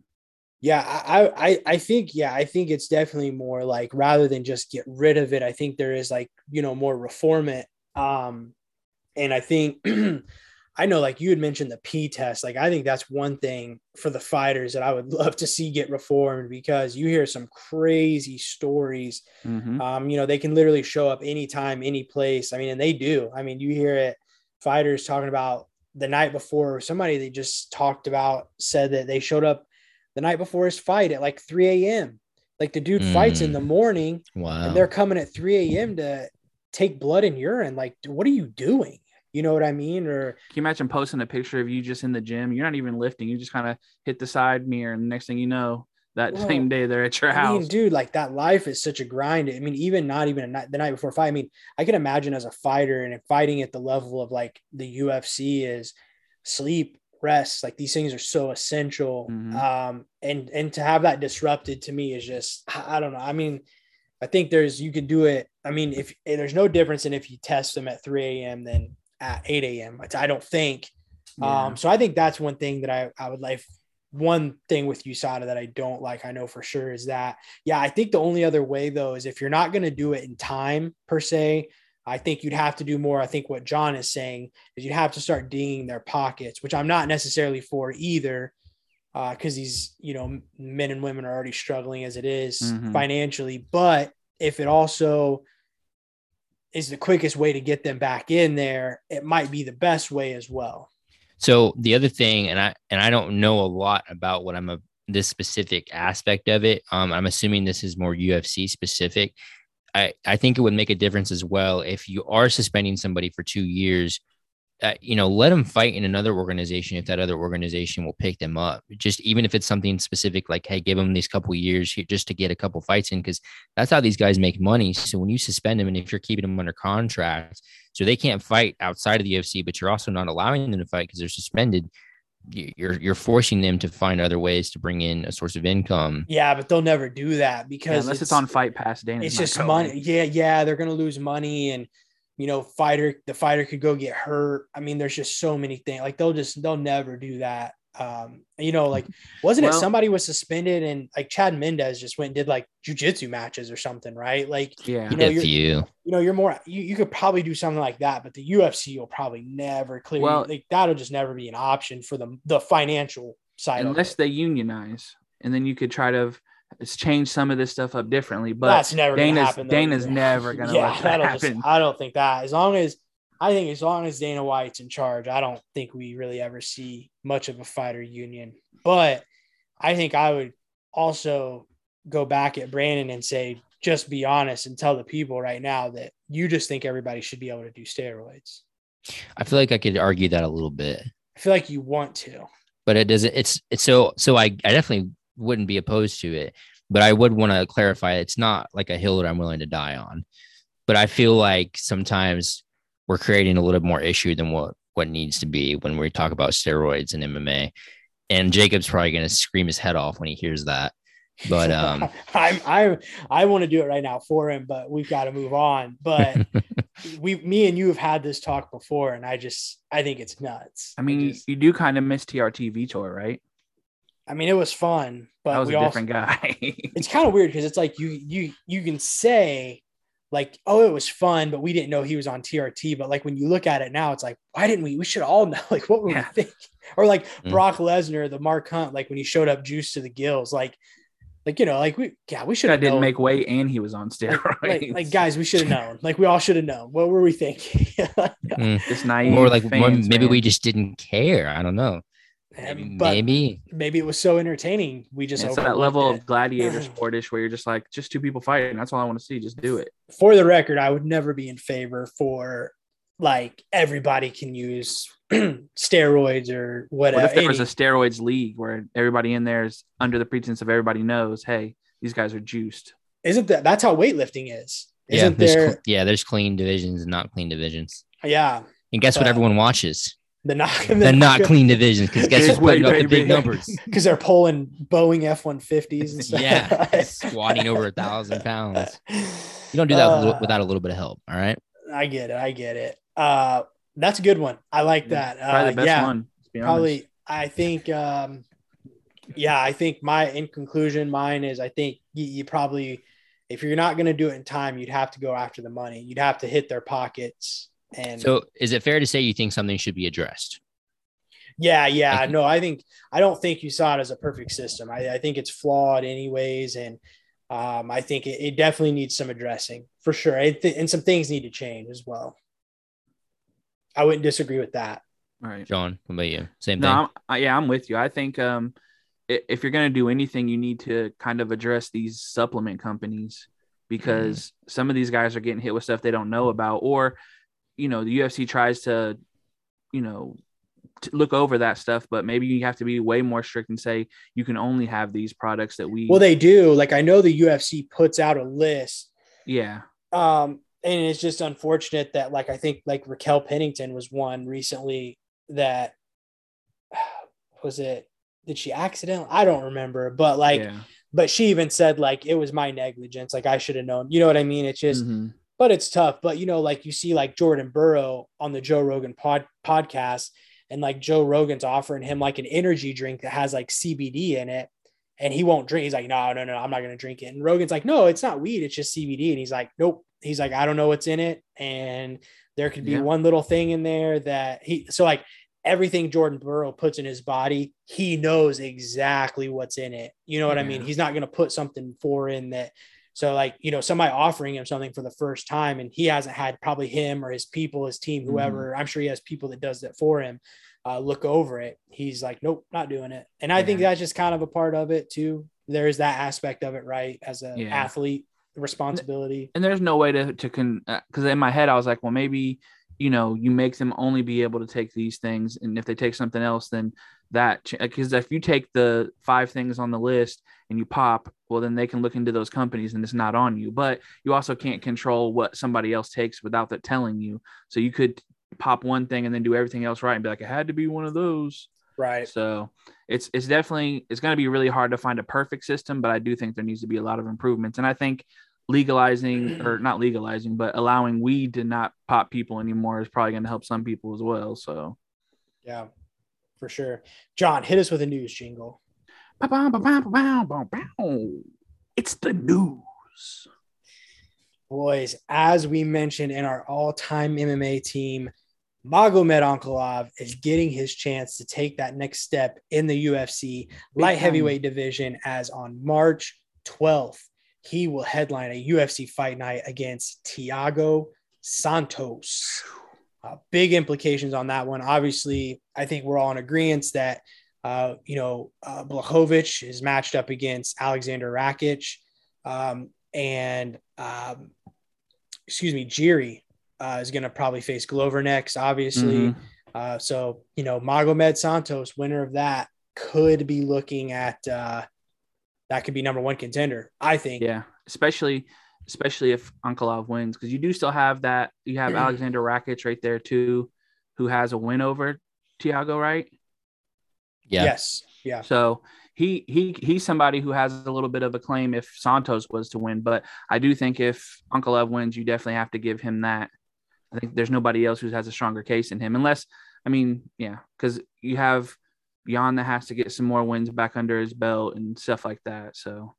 Speaker 1: Yeah, I, I I think yeah, I think it's definitely more like rather than just get rid of it, I think there is like, you know, more reform it. Um and I think [clears throat] I know like you had mentioned the P test. Like I think that's one thing for the fighters that I would [laughs] love to see get reformed because you hear some crazy stories.
Speaker 2: Mhm.
Speaker 1: Um, you know, they can literally show up anytime, any place. I mean, and they do. I mean, you hear it fighters talking about the night before somebody they just talked about said that they showed up the night before his fight at like 3 a.m. Like the dude fights in the morning
Speaker 3: Wow.
Speaker 1: and they're coming at 3 a.m. to take blood and urine. Like, what are you doing? You know what I mean? Or
Speaker 2: Can you imagine posting a picture of you just in the gym? You're not even lifting. You just kind of hit the side mirror, and the next thing you know, that
Speaker 1: Well,
Speaker 2: same day they're at your
Speaker 1: I
Speaker 2: house.
Speaker 1: mean, dude, like that life is such a grind. I mean, even not even a night, the night before fight. I mean, I can imagine as a fighter and fighting at the level of like the UFC is sleep, rest, like these things are so essential.
Speaker 2: Mhm.
Speaker 1: Um, and and to have that disrupted to me is just I I don't know. I mean, I think there's you could do it. I mean, if there's no difference in if you test them at 3 a.m. than at 8 a.m. I don't think.
Speaker 2: Yeah.
Speaker 1: Um, so I think that's one thing that I, I would like. One thing with USADA that I don't like, I know for sure, is that yeah, I think the only other way though is if you're not going to do it in time per se, I think you'd have to do more. I think what John is saying is you'd have to start dinging their pockets, which I'm not necessarily for either, because these you know men and women are already struggling as it is
Speaker 2: Mhm.
Speaker 1: financially. But if it also is the quickest way to get them back in there, it might be the best way as well.
Speaker 3: So the other thing, and I and I don't know a lot about what I'm a this specific aspect of it. Um, I'm assuming this is more UFC specific. I I think it would make a difference as well if you are suspending somebody for two years. Uh, you know, let them fight in another organization if that other organization will pick them up. Just even if it's something specific, like hey, give them these couple years here just to get a couple fights in, because that's how these guys make money. So when you suspend them, and if you're keeping them under contract, so they can't fight outside of the UFC, but you're also not allowing them to fight because they're suspended. you- You're you're forcing them to find other ways to bring in a source of income.
Speaker 1: Yeah, but they'll never do that
Speaker 2: Yeah,
Speaker 1: because
Speaker 2: unless it's, on Fight Pass, Dana.
Speaker 1: it's just money. Yeah, yeah, they're gonna lose money, and you know, fighter the fighter could go get hurt. I mean, there's just so many things. Like they'll just they'll never do that. Um, you know, like wasn't it somebody was suspended and like Chad Mendes just went and did like jujitsu matches or something, right? Like
Speaker 2: Yeah.
Speaker 1: you know, you're,
Speaker 3: you
Speaker 1: you know, you're more you, you could probably do something like that, but the UFC will probably never clear.
Speaker 2: Well-
Speaker 1: like that'll just never be an option for the the financial side. of
Speaker 2: Unless
Speaker 1: it.
Speaker 2: they unionize, and then you could try to s- changed some of this stuff up differently. But
Speaker 1: that's never gonna
Speaker 2: Dana's
Speaker 1: happen. though,
Speaker 2: Dana's
Speaker 1: either.
Speaker 2: never gonna
Speaker 1: yeah,
Speaker 2: let that
Speaker 1: that'll
Speaker 2: happen.
Speaker 1: just. I don't think that. As long as I think as long as Dana White's in charge, I don't think we really ever see much of a fighter union. But I think I would also go back at Brandon and say, just be honest and tell the people right now that you just think everybody should be able to do steroids.
Speaker 3: I feel like I could argue that a little bit.
Speaker 1: I feel like you want to.
Speaker 3: but it doesn't it's it's so so I, I definitely wouldn't be opposed to it but i would want to clarify it's not like a hill that i'm willing to die on but i feel like sometimes we're creating a little more issue than what what needs to be when we talk about steroids and MMA. And Jacob's probably going to scream his head off when he hears that. But um, [laughs]
Speaker 1: I'm I I want to do it right now for him, but we've got to move on. But [laughs] we, me and you have had this talk before, and I just I think it's nuts.
Speaker 2: I mean,
Speaker 1: just,
Speaker 2: you do kind of miss TRT Vitor, right?
Speaker 1: I mean, it was fun, but
Speaker 2: that was
Speaker 1: we
Speaker 2: a
Speaker 1: also,
Speaker 2: different guy. [laughs]
Speaker 1: it's kind of weird because it's like you you you can say like oh it was fun but we didn't know he was on trt but like when you look at it now it's like why didn't we we should all know [laughs] like what were
Speaker 2: Yeah.
Speaker 1: we thinking or like
Speaker 3: Mm.
Speaker 1: brock lesnar the mark hunt like when he showed up juice to the gills like like you know like we yeah we should
Speaker 2: Guy
Speaker 1: have
Speaker 2: didn't
Speaker 1: known.
Speaker 2: make weight, and he was on steroids.
Speaker 1: like, like guys we should have known [laughs] like we all should have known what were we thinking
Speaker 2: just naive.
Speaker 3: or like
Speaker 2: fans,
Speaker 3: maybe
Speaker 2: man.
Speaker 3: we just didn't care. I don't know. Maybe,
Speaker 1: And- but maybe.
Speaker 3: maybe.
Speaker 1: it was so entertaining we just
Speaker 2: It's that level
Speaker 1: it.
Speaker 2: of gladiator [sighs] sportish where you're just like, just two people fighting. That's all I want to see. Just do it.
Speaker 1: for the record, I would never be in favor for like everybody can use [clears throat] steroids or whatever
Speaker 2: What
Speaker 1: whatever.
Speaker 2: if there was a steroids league where everybody in there is under the pretense of everybody knows, hey, these guys are juiced.
Speaker 1: Isn't that that's how weightlifting is? Isn't
Speaker 3: there's
Speaker 1: there?
Speaker 3: cl- yeah, there's clean divisions and not clean divisions.
Speaker 1: yeah,
Speaker 3: And guess what?
Speaker 1: Uh,
Speaker 3: everyone watches
Speaker 1: the not
Speaker 3: the [laughs] not clean divisions because guess
Speaker 2: Here's
Speaker 3: who's putting
Speaker 2: weight,
Speaker 3: up the big numbers? [laughs]
Speaker 1: because they're pulling Boeing F one fifties and stuff.
Speaker 3: yeah, [laughs] squatting over a thousand pounds. You don't do that
Speaker 1: Uh,
Speaker 3: without a little bit of help. All right.
Speaker 1: I get it. I get it. Uh, that's a good one. I like that.
Speaker 2: Probably
Speaker 1: Uh,
Speaker 2: the best
Speaker 1: yeah,
Speaker 2: one. be
Speaker 1: probably. I think. Um, yeah, I think my in conclusion, mine is I think you, you probably, if you're not going to do it in time, you'd have to go after the money. You'd have to hit their pockets. And
Speaker 3: So is it fair to say you think something should be addressed?
Speaker 1: yeah, yeah,
Speaker 3: Thank
Speaker 1: no, I think I don't think you saw it as a perfect system. I, I think it's flawed anyways, and um, I think it, it definitely needs some addressing for sure. I thi- and some things need to change as well. I wouldn't disagree with that.
Speaker 3: Mm-hmm. John, what about you? Same
Speaker 2: No,
Speaker 3: thing.
Speaker 2: I'm, I, yeah, I'm with you. I think um, if you're going to do anything, you need to kind of address these supplement companies because some of these guys are getting hit with stuff they don't know about, or you know, the UFC tries to, you know, to look over that stuff, but maybe you have to be way more strict and say you can only have these products that we.
Speaker 1: Well, they do. Like I know the UFC puts out a list,
Speaker 2: yeah,
Speaker 1: um, and it's just unfortunate that like I think like Raquel Pennington was one recently that [sighs] was it. Did she accidentally? I don't remember, but like,
Speaker 2: yeah.
Speaker 1: but she even said like it was my negligence. Like I should have known. You know what I mean? It's just,
Speaker 2: Mhm.
Speaker 1: But it's tough. But you know, like you see like Jordan Burroughs on the Joe Rogan pod podcast, and like Joe Rogan's offering him like an energy drink that has like CBD in it, and he won't drink. He's like, no, no, no, I'm not gonna drink it. And Rogan's like, no, it's not weed, it's just CBD. And he's like, nope. He's like, I don't know what's in it, and there could be
Speaker 2: Yeah.
Speaker 1: one little thing in there that he. So like everything Jordan Burroughs puts in his body, he knows exactly what's in it. You know what I mean? He's not gonna put something for in that. So like, you know, somebody offering him something for the first time and he hasn't had probably him or his people, his team,
Speaker 2: Mm-hmm.
Speaker 1: whoever, I'm sure he has people that does that for him, uh, look over it. He's like, nope, not doing it. And I think that's just kind of a part of it too. There is that aspect of it, right? As an
Speaker 2: Yeah.
Speaker 1: athlete responsibility.
Speaker 2: and there's no way to to con because in my head I was like, well, maybe you know you make them only be able to take these things, and if they take something else, then that because if you take the five things on the list and you pop, well, then they can look into those companies and it's not on you. But you also can't control what somebody else takes without that telling you. So you could pop one thing and then do everything else right and be like, it had to be one of those.
Speaker 1: Right.
Speaker 2: So it's it's definitely it's going to be really hard to find a perfect system, but I do think there needs to be a lot of improvements. And I think legalizing or [clears throat] not legalizing, but allowing weed to not pop people anymore is probably going to help some people as well. So
Speaker 1: Yeah, for sure. John, hit us with a news jingle.
Speaker 2: It's the news.
Speaker 1: Boys, as we mentioned in our all-time MMA team, Magomed Ankalaev is getting his chance to take that next step in the UFC light heavyweight division as on March 12th, he will headline a UFC fight night against Thiago Santos. Uh, big implications on that one. Obviously, I think we're all in agreement that uh, you know uh, is matched up against Alexander Rakic, um, and um, excuse me, Jiri uh, is going to probably face Glover next. Obviously,
Speaker 2: Mhm.
Speaker 1: uh, so you know Magomed Santos, winner of that, could be looking at uh, that could be number one contender. I think.
Speaker 2: Yeah, especially especially if Ankalaev wins, because you do still have that. You have mm-hmm. Alexander Rakic right there too, who has a win over Thiago, right?
Speaker 3: Yeah.
Speaker 1: Yes. Yeah.
Speaker 2: So he he he's somebody who has a little bit of a claim if Santos was to win, but I do think if Ankalaev wins, you definitely have to give him that. I think there's nobody else who has a stronger case than him, unless I mean, yeah, because you have Jan that has to get some more wins back under his belt and stuff like that. So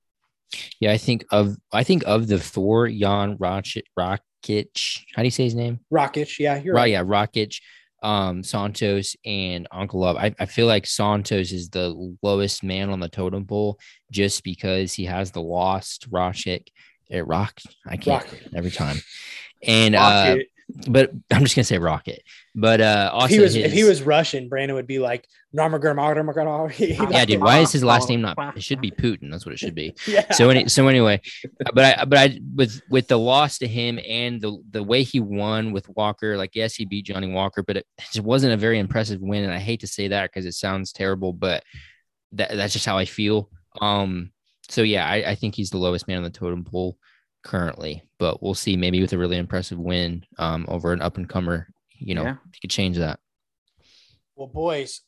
Speaker 3: yeah, I think of I think of the four Jan Rocket Rockich. How do you say his name?
Speaker 1: Rockich. Yeah, you're
Speaker 3: right.
Speaker 1: right.
Speaker 3: Yeah, Rockich, um, Santos, and Ankalaev. I, I feel like Santos is the lowest man on the totem pole just because he has the lost Roshik. It rock. I can't
Speaker 1: Rock.
Speaker 3: every time. And uh, but I'm just gonna say Rocket. But uh, also,
Speaker 1: if he was,
Speaker 3: his,
Speaker 1: if he was Russian, Brandon would be like [laughs] Yeah, dude. Why is his last oh,
Speaker 3: name not? It should be Putin. That's what it should be. [laughs]
Speaker 1: yeah. So any,
Speaker 3: so anyway, but I but I with with the loss to him and the the way he won with Walker, like yes, he beat Johnny Walker, but it just wasn't a very impressive win. And I hate to say that because it sounds terrible, but that that's just how I feel. Um. So yeah, I, I think he's the lowest man on the totem pole currently, but we'll see. Maybe with a really impressive win um, over an up and comer, you know,
Speaker 2: Yeah.
Speaker 3: he could change that.
Speaker 1: Well, boys,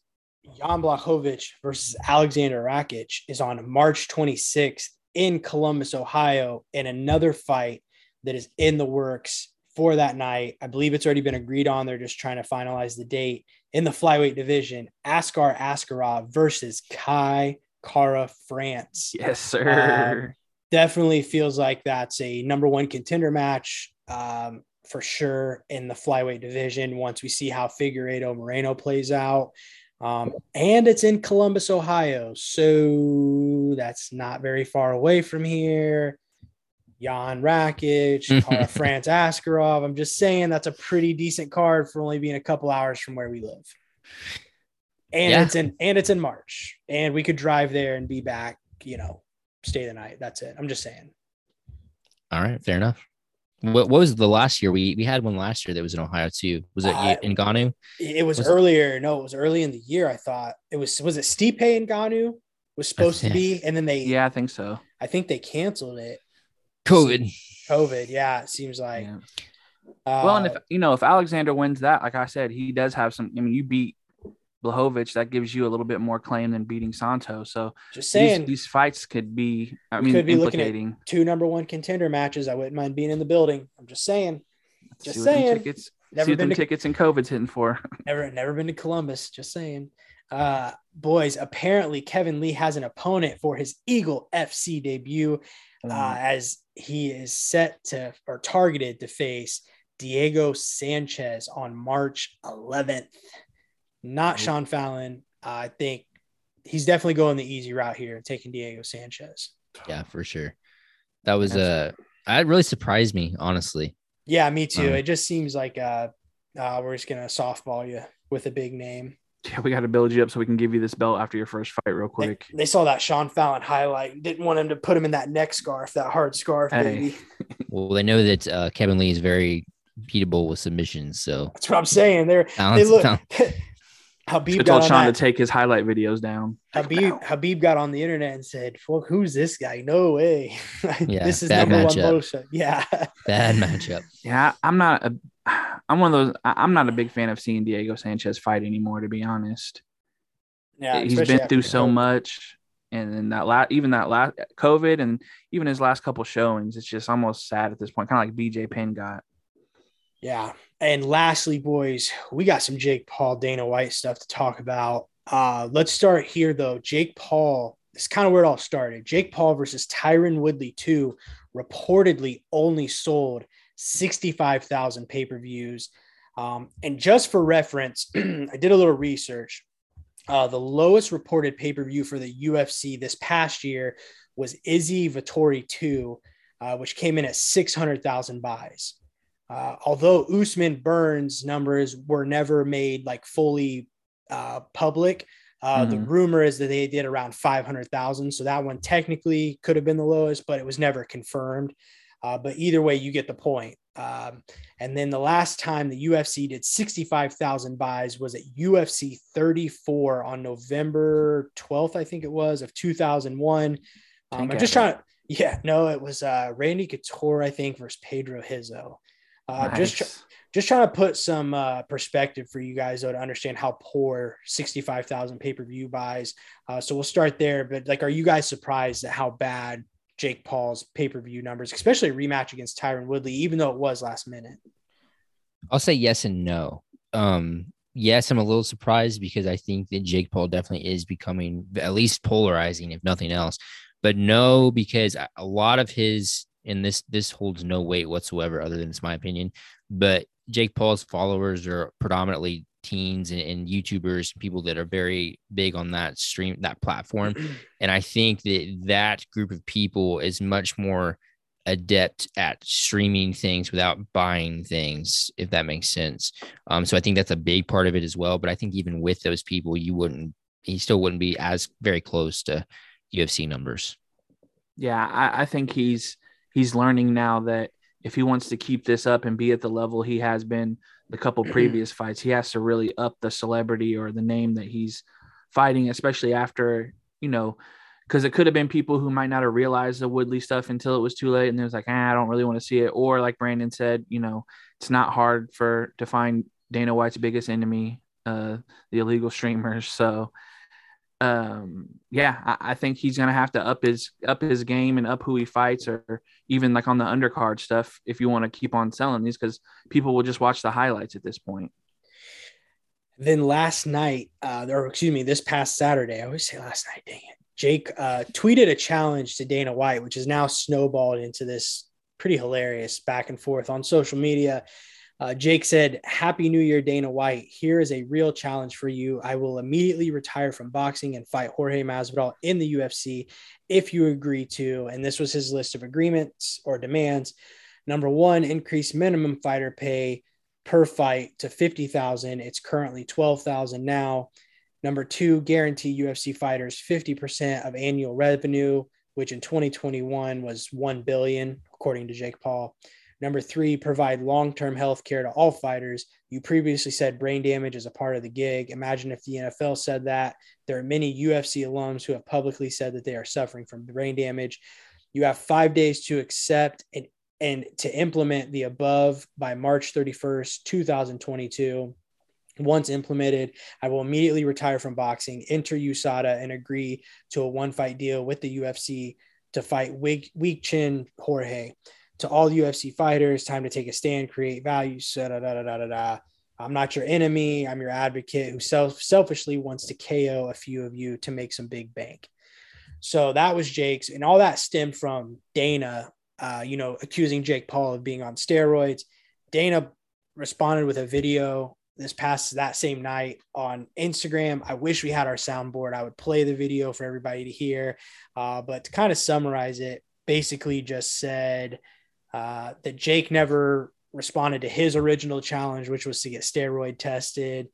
Speaker 1: Jan Blachowicz versus Alexander Rakic is on March 26th in Columbus, Ohio, in another fight that is in the works for that night. I believe it's already been agreed on. They're just trying to finalize the date in the flyweight division. Askar Askarov versus Kai Kara France.
Speaker 2: Yes, sir.
Speaker 1: Definitely feels like that's a number one contender match um, for sure in the flyweight division once we see how Figueiredo Moreno plays out. Um, and it's in Columbus, Ohio. So that's not very far away from here. Jan Rakic, [laughs] Kara France Askarov. I'm just saying that's a pretty decent card for only being a couple hours from where we live. And
Speaker 3: Yeah.
Speaker 1: it's in and it's in March. And we could drive there and be back, you know, stay the night. That's it. I'm just saying.
Speaker 3: All right, fair enough. What, what was the last year? We we had one last year that was in Ohio too. Was it
Speaker 1: Uh,
Speaker 3: in Ngannou?
Speaker 1: It was,
Speaker 3: Was it-
Speaker 1: earlier. No, it was early in the year. I thought it was was it Stipe and Ngannou was supposed to be, and then they
Speaker 2: yeah, I think so.
Speaker 1: I think they canceled it.
Speaker 3: COVID.
Speaker 1: COVID. Yeah, it seems like.
Speaker 2: Yeah.
Speaker 1: Uh,
Speaker 2: Well, and if you know if Alexander wins that, like I said, he does have some. I mean, you beat Blachowicz, that gives you a little bit more claim than beating Santo. So
Speaker 1: just saying,
Speaker 2: these fights could be. I mean,
Speaker 1: could be looking at-
Speaker 2: implicating.
Speaker 1: two number one contender matches. I wouldn't mind being in the building. I'm just saying. Just
Speaker 2: see what them
Speaker 1: saying.
Speaker 2: Tickets,
Speaker 1: Never
Speaker 2: see
Speaker 1: been
Speaker 2: them
Speaker 1: to
Speaker 2: tickets and COVID's hitting for. [laughs]
Speaker 1: Never, never been to Columbus. Just saying. Uh, boys, apparently Kevin Lee has an opponent for his Eagle FC debut,
Speaker 2: Mm.
Speaker 1: uh, as he is set to or targeted to face Diego Sanchez on March 11th. Not
Speaker 2: Nope.
Speaker 1: Sean Fallon. I think he's definitely going the easy route here, taking Diego Sanchez.
Speaker 3: Yeah, for sure. That was uh that really surprised me, honestly.
Speaker 1: Yeah, me too.
Speaker 3: Um,
Speaker 1: it just seems like uh, uh, we're just gonna softball you with a big name.
Speaker 2: yeah, we got to build you up so we can give you this belt after your first fight, real quick.
Speaker 1: they saw that Sean Fallon highlight. Didn't want him to put him in that neck scarf, that hard scarf,
Speaker 2: Hey.
Speaker 1: baby. [laughs]
Speaker 3: Well, they know that uh, Kevin Lee is very beatable with submissions, so
Speaker 1: That's what I'm saying. They're they look. [laughs]
Speaker 3: balance.
Speaker 1: Khabib
Speaker 2: Should
Speaker 1: got
Speaker 2: told
Speaker 1: on
Speaker 2: Sean
Speaker 1: that.
Speaker 2: to take his highlight videos down.
Speaker 1: Khabib Khabib got on the internet and said, "Fuck, who's this guy? No way. [laughs]
Speaker 3: Yeah,
Speaker 1: this is
Speaker 3: bad
Speaker 1: number one
Speaker 3: matchup.
Speaker 1: bullshit." Yeah, [laughs]
Speaker 3: bad matchup.
Speaker 2: Yeah, I'm not a. I'm one of those. I- I'm not a big fan of seeing Diego Sanchez fight anymore. To be honest,
Speaker 1: yeah.
Speaker 2: he's been through so
Speaker 1: COVID.
Speaker 2: much, and then that last, even that last COVID, and even his last couple showings, it's just almost sad at this point. Kind of like BJ Penn got.
Speaker 1: Yeah. And lastly, boys, we got some Jake Paul, Dana White stuff to talk about. Uh, let's start here, though. Jake Paul, is kind of where it all started. Jake Paul versus Tyron Woodley 2 reportedly only sold 65,000 pay per views. Um, and just for reference, [clears throat] I did a little research. Uh, the lowest reported pay per view for the UFC this past year was Izzy Vettori 2, uh, which came in at 600,000 buys. Uh, although Usman Burns numbers were never made like fully uh, public, uh, the
Speaker 2: Mhm.
Speaker 1: rumor is that they did around 500,000. So that one technically could have been the lowest, but it was never confirmed. Uh, but either way, you get the point. Um, and then the last time the UFC did 65,000 buys was at UFC 34 on November 12th, I think it was, of 2001. Um, I'm just trying to, yeah, no, it was uh, Randy Couture, I think, versus Pedro Rizzo. Uh, nice. Just tr- just trying to put some uh, perspective for you guys though to understand how poor 65,000 pay-per-view buys. Uh, so we'll start there. But like, are you guys surprised at how bad Jake Paul's pay-per-view numbers, especially rematch against Tyron Woodley, even though it was last minute?
Speaker 3: I'll say yes and no. Um, yes, I'm a little surprised because I think that Jake Paul definitely is becoming at least polarizing, if nothing else. But no, because a lot of his and this this holds no weight whatsoever, other than it's my opinion. But Jake Paul's followers are predominantly teens and, and, YouTubers, people that are very big on that stream, that platform. [clears throat] And I think that that group of people is much more adept at streaming things without buying things, if that makes sense. Um, so I think that's a big part of it as well. But I think even with those people, you wouldn't, he still wouldn't be as very close to UFC numbers.
Speaker 2: Yeah, I, I think he's he's learning now that if he wants to keep this up and be at the level he has been the couple [clears throat] previous fights, he has to really up the celebrity or the name that he's fighting, especially after, you know, because it could have been people who might not have realized the Woodley stuff until it was too late, and it was like, ah, I don't really want to see it. Or like Brandon said, you know, it's not hard for to find Dana White's biggest enemy, uh, the illegal streamers. [laughs] So, um, yeah, I, I think he's gonna have to up his up his game and up who he fights, or even like on the undercard stuff, if you want to keep on selling these, because people will just watch the highlights at this point.
Speaker 1: Then last night, uh, or excuse me, this past Saturday, I always say last night, dang it. Jake uh, tweeted a challenge to Dana White, which is now snowballed into this pretty hilarious back and forth on social media. Uh, Jake said, Happy New Year, Dana White. Here is a real challenge for you. I will immediately retire from boxing and fight Jorge Masvidal in the UFC if you agree to. And this was his list of agreements or demands. Number one, increase minimum fighter pay per fight to 50,000. It's currently 12,000 now. Number two, guarantee UFC fighters 50% of annual revenue, which in 2021 was 1 billion, according to Jake Paul. Number three, provide long term health care to all fighters. You previously said brain damage is a part of the gig. Imagine if the NFL said that. There are many UFC alums who have publicly said that they are suffering from brain damage. You have five days to accept and, and to implement the above by March 31st, 2022. Once implemented, I will immediately retire from boxing, enter USADA, and agree to a one fight deal with the UFC to fight Weak, Weak Chin Jorge. To all UFC fighters, time to take a stand, create value. Da, da, da, da, da, da. I'm not your enemy. I'm your advocate who self selfishly wants to KO a few of you to make some big bank. So that was Jake's, and all that stemmed from Dana, uh, you know, accusing Jake Paul of being on steroids. Dana responded with a video this past that same night on Instagram. I wish we had our soundboard. I would play the video for everybody to hear. Uh, but to kind of summarize it, basically just said uh, that Jake never responded to his original challenge, which was to get steroid tested.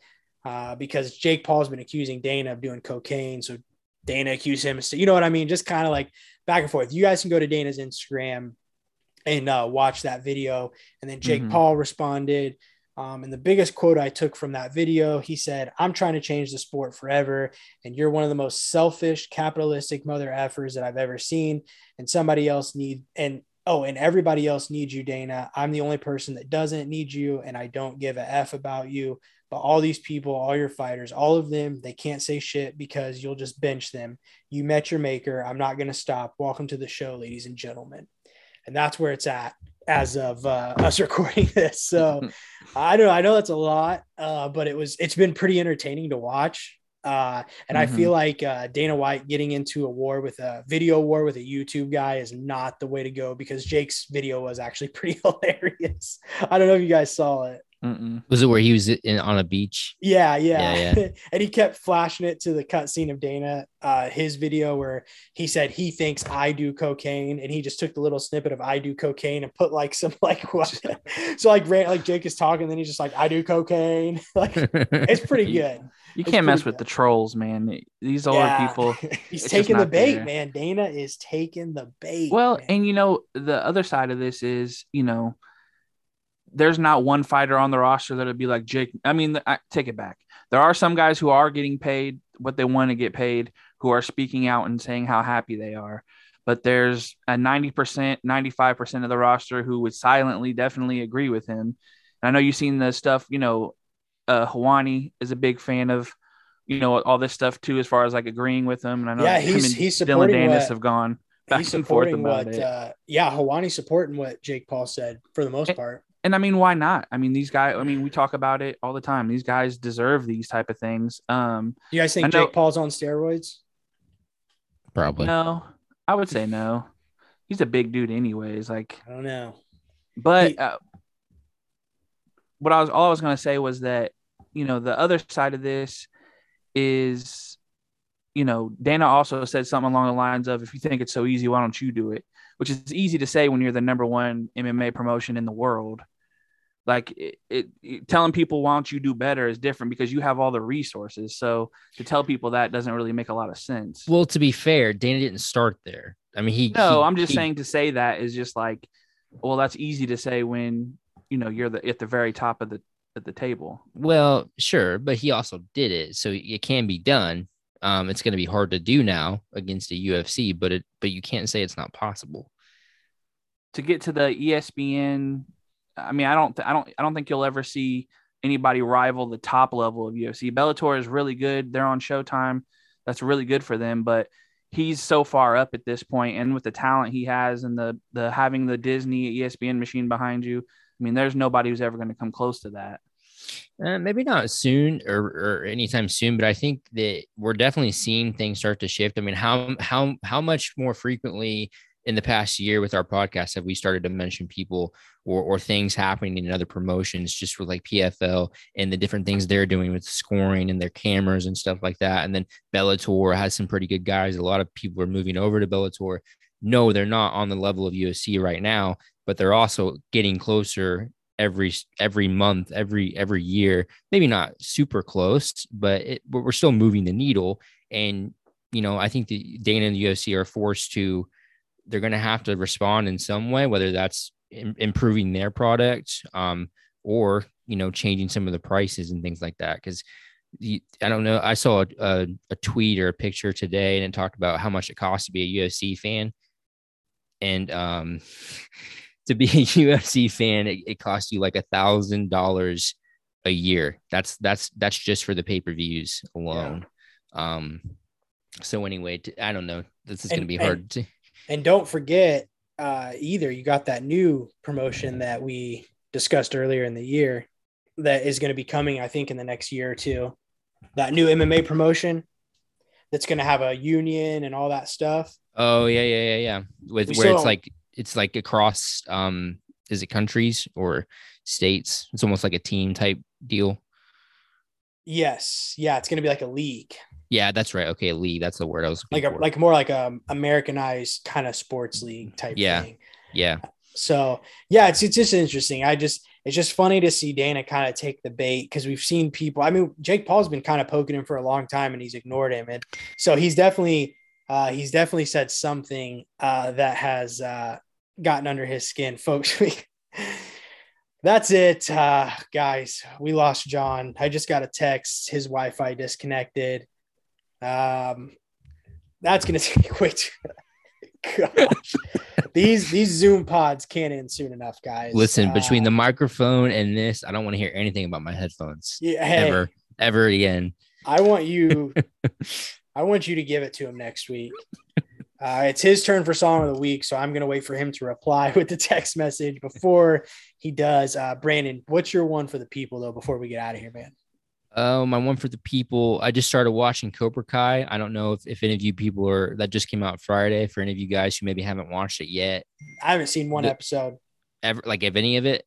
Speaker 1: Uh, because Jake Paul's been accusing Dana of doing cocaine. So Dana accused him. So you know what I mean? Just kind of like back and forth. You guys can go to Dana's Instagram and uh, watch that video. And then Jake mm-hmm. Paul responded. Um, and the biggest quote I took from that video, he said, I'm trying to change the sport forever. And you're one of the most selfish, capitalistic mother effers that I've ever seen. And somebody else need, and oh, and everybody else needs you, Dana. I'm the only person that doesn't need you. And I don't give a F about you. But all these people, all your fighters, all of them, they can't say shit because you'll just bench them. You met your maker. I'm not going to stop. Welcome to the show, ladies and gentlemen. And that's where it's at as of uh, us [laughs] recording this. So [laughs] I don't know. I know that's a lot, uh, but it was it's been pretty entertaining to watch. Uh, and mm-hmm. I feel like uh, Dana White getting into a war with a video war with a YouTube guy is not the way to go because Jake's video was actually [laughs] pretty hilarious. I don't know if you guys saw it.
Speaker 3: Mm-mm. Was it where he was in, on a beach?
Speaker 1: Yeah, yeah. yeah, yeah. [laughs] and he kept flashing it to the cutscene of Dana, uh, his video where he said he thinks I do cocaine, and he just took the little snippet of I do cocaine and put like [laughs] some like [laughs] what? so like like Jake is talking, then he's just like I do cocaine. like it's pretty good.
Speaker 2: You can't mess with the trolls, man. These older yeah. people.
Speaker 1: He's taking the bait, there. man. Dana is taking the bait.
Speaker 2: Well,
Speaker 1: man.
Speaker 2: and you know the other side of this is, you know there's not one fighter on the roster that'd be like Jake. I mean, I take it back. There are some guys who are getting paid what they want to get paid, who are speaking out and saying how happy they are. but there's a 90%, 95% of the roster who would silently definitely agree with him. And I know you've seen the stuff, you know, uh Helwani is a big fan of, you know, all this stuff too, as far as like agreeing with him. And I know
Speaker 1: Yeah, he's- he's Dillon
Speaker 2: Danis
Speaker 1: what-
Speaker 2: have gone back
Speaker 1: He's
Speaker 2: and forth
Speaker 1: supporting
Speaker 2: about
Speaker 1: what,
Speaker 2: it.
Speaker 1: uh, yeah, Helwani supporting what Jake Paul said for the most part.
Speaker 2: And I mean, why not? I mean, these guys. I mean, we talk about it all the time. These guys deserve these type of things. Um,
Speaker 1: you guys think
Speaker 2: know-
Speaker 1: Jake Paul's on steroids?
Speaker 3: Probably.
Speaker 2: no, I would say no. He's a big dude, anyways. Like,
Speaker 1: I don't know.
Speaker 2: but
Speaker 1: He-
Speaker 2: uh, what I was all I was gonna say was that you know the other side of this is, you know, Dana also said something along the lines of, "If you think it's so easy, why don't you do it?" Which is easy to say when you're the number one MMA promotion in the world. Like it, it, it- telling people why don't you do better is different because you have all the resources. So to tell people that doesn't really make a lot of sense.
Speaker 3: Well, to be fair, Dana didn't start there. I mean, he.
Speaker 2: No,
Speaker 3: he-
Speaker 2: I'm just
Speaker 3: he-
Speaker 2: saying to say that is just like, well, that's easy to say when you know you're the at the very top of the at the table.
Speaker 3: Well, sure, but he also did it, so it can be done. Um, it's going to be hard to do now against the UFC, but it, but you can't say it's not possible.
Speaker 2: To get to the ESPN, I mean, I don't, th- I don't, I don't think you'll ever see anybody rival the top level of UFC. Bellator is really good; they're on Showtime. That's really good for them, but he's so far up at this point, and with the talent he has, and the the having the Disney ESPN machine behind you, I mean, there's nobody who's ever going to come close to that.
Speaker 3: Uh, maybe not soon or, or anytime soon, but I think that we're definitely seeing things start to shift. I mean, how how how much more frequently in the past year with our podcast have we started to mention people or or things happening in other promotions, just with like PFL and the different things they're doing with scoring and their cameras and stuff like that. And then Bellator has some pretty good guys. A lot of people are moving over to Bellator. No, they're not on the level of UFC right now, but they're also getting closer every every month every every year maybe not super close but it, but we're still moving the needle and you know i think the dana and the ufc are forced to they're going to have to respond in some way whether that's im- improving their product um or you know changing some of the prices and things like that because I don't know. I saw a, a, a tweet or a picture today, and it talked about how much it costs to be a UFC fan. And um, [laughs] to be a [laughs] UFC fan, it, it costs you like a thousand dollars a year. That's that's that's just for the pay per views alone. Um, so anyway, I don't know. This is going to be hard. To,
Speaker 1: And don't forget, uh, either you got that new promotion that we discussed earlier in the year that is going to be coming, I think, in the next year or two. That new MMA promotion that's going to have a union and all that stuff.
Speaker 3: oh yeah, yeah, yeah, yeah. With
Speaker 1: We
Speaker 3: where it's like it's like across um, is it countries or states? It's almost like a team type deal.
Speaker 1: Yes, yeah, it's going to be like a league,
Speaker 3: Yeah, that's right. Okay, league. That's the word I was
Speaker 1: like a
Speaker 3: for.
Speaker 1: like more like a Americanized kind of sports league type
Speaker 3: Yeah.
Speaker 1: thing.
Speaker 3: yeah,
Speaker 1: So yeah, it's it's just interesting. I just it's just funny to see Dana kind of take the bait because we've seen people. I mean, Jake Paul's been kind of poking him for a long time and he's ignored him, and so he's definitely uh, he's definitely said something uh, that has uh, gotten under his skin, [laughs] folks. That's it, uh, guys. We lost John. I just got a text. His Wi-Fi disconnected. Um, that's gonna [laughs] take way too. Gosh. [laughs] these these Zoom pods can't end soon enough, guys.
Speaker 3: Listen, between the
Speaker 1: Uh,
Speaker 3: microphone and this, I don't want to hear anything about my headphones
Speaker 1: yeah, hey,
Speaker 3: ever, ever again.
Speaker 1: I want you, [laughs] I want you to give it to him next week. Uh, it's his turn for song of the week, so I'm gonna wait for him to reply with the text message before he does. Uh, Brandon, what's your one for the people though? Before we get out of here, man.
Speaker 3: Oh, my one for the people. I just started watching Cobra Kai. I don't know if, if any of you people are that just came out Friday. For any of you guys who maybe haven't watched it yet,
Speaker 1: I haven't seen one
Speaker 3: The-
Speaker 1: episode.
Speaker 3: ever like if any of it,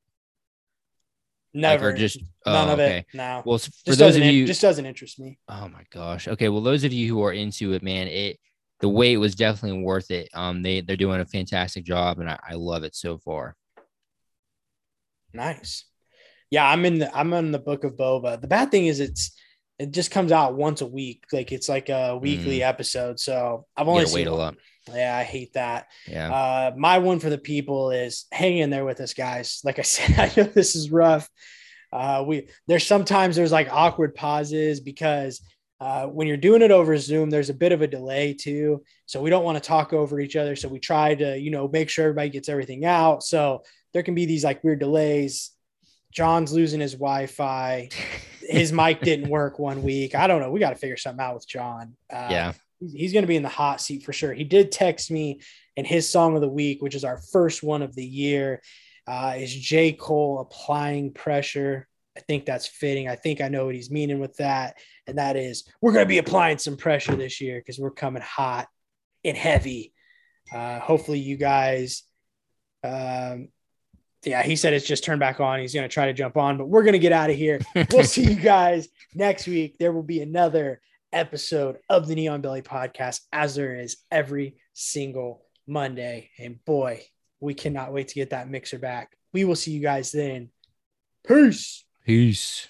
Speaker 3: Like,
Speaker 1: Never.
Speaker 3: or just
Speaker 1: none
Speaker 3: oh,
Speaker 1: of
Speaker 3: okay.
Speaker 1: it. No.
Speaker 3: Well, for
Speaker 1: Just
Speaker 3: those
Speaker 1: doesn't
Speaker 3: of you,
Speaker 1: just doesn't interest me.
Speaker 3: oh my gosh. Okay, well, those of you who are into it, man, it the wait was definitely worth it. Um, they they're doing a fantastic job, and I, I love it so far.
Speaker 1: Nice. Yeah, I'm in the I'm in the book of Boba. The bad thing is it's it just comes out once a week. Like it's like a weekly episode. So I've only
Speaker 3: wait
Speaker 1: seen
Speaker 3: a
Speaker 1: one.
Speaker 3: lot.
Speaker 1: Yeah, I hate that.
Speaker 3: Yeah.
Speaker 1: Uh, my one for the people is hang in there with us, guys. Like I [laughs] said, I know this is rough. Uh, we there's sometimes there's like awkward pauses because Uh, when you're doing it over Zoom, there's a bit of a delay too. So we don't want to talk over each other. So we try to, you know, make sure everybody gets everything out. So there can be these like weird delays. John's losing his Wi Fi. His mic [laughs] didn't work one week. I don't know. We got to figure something out with John.
Speaker 3: Uh, yeah.
Speaker 1: He's going to be in the hot seat for sure. He did text me, and his song of the week, which is our first one of the year, uh, is J. Cole applying pressure. I think that's fitting. I think I know what he's meaning with that. And that is we're going to be applying some pressure this year because we're coming hot and heavy. Uh, hopefully, you guys. Um, yeah, he said it's just turned back on. He's going to try to jump on, but we're going to get out of here. We'll see you [laughs] guys next week. There will be another episode of the Neon Belly podcast, as there is every single Monday. And boy, we cannot wait to get that mixer back. We will see you guys then. Peace.
Speaker 3: Peace.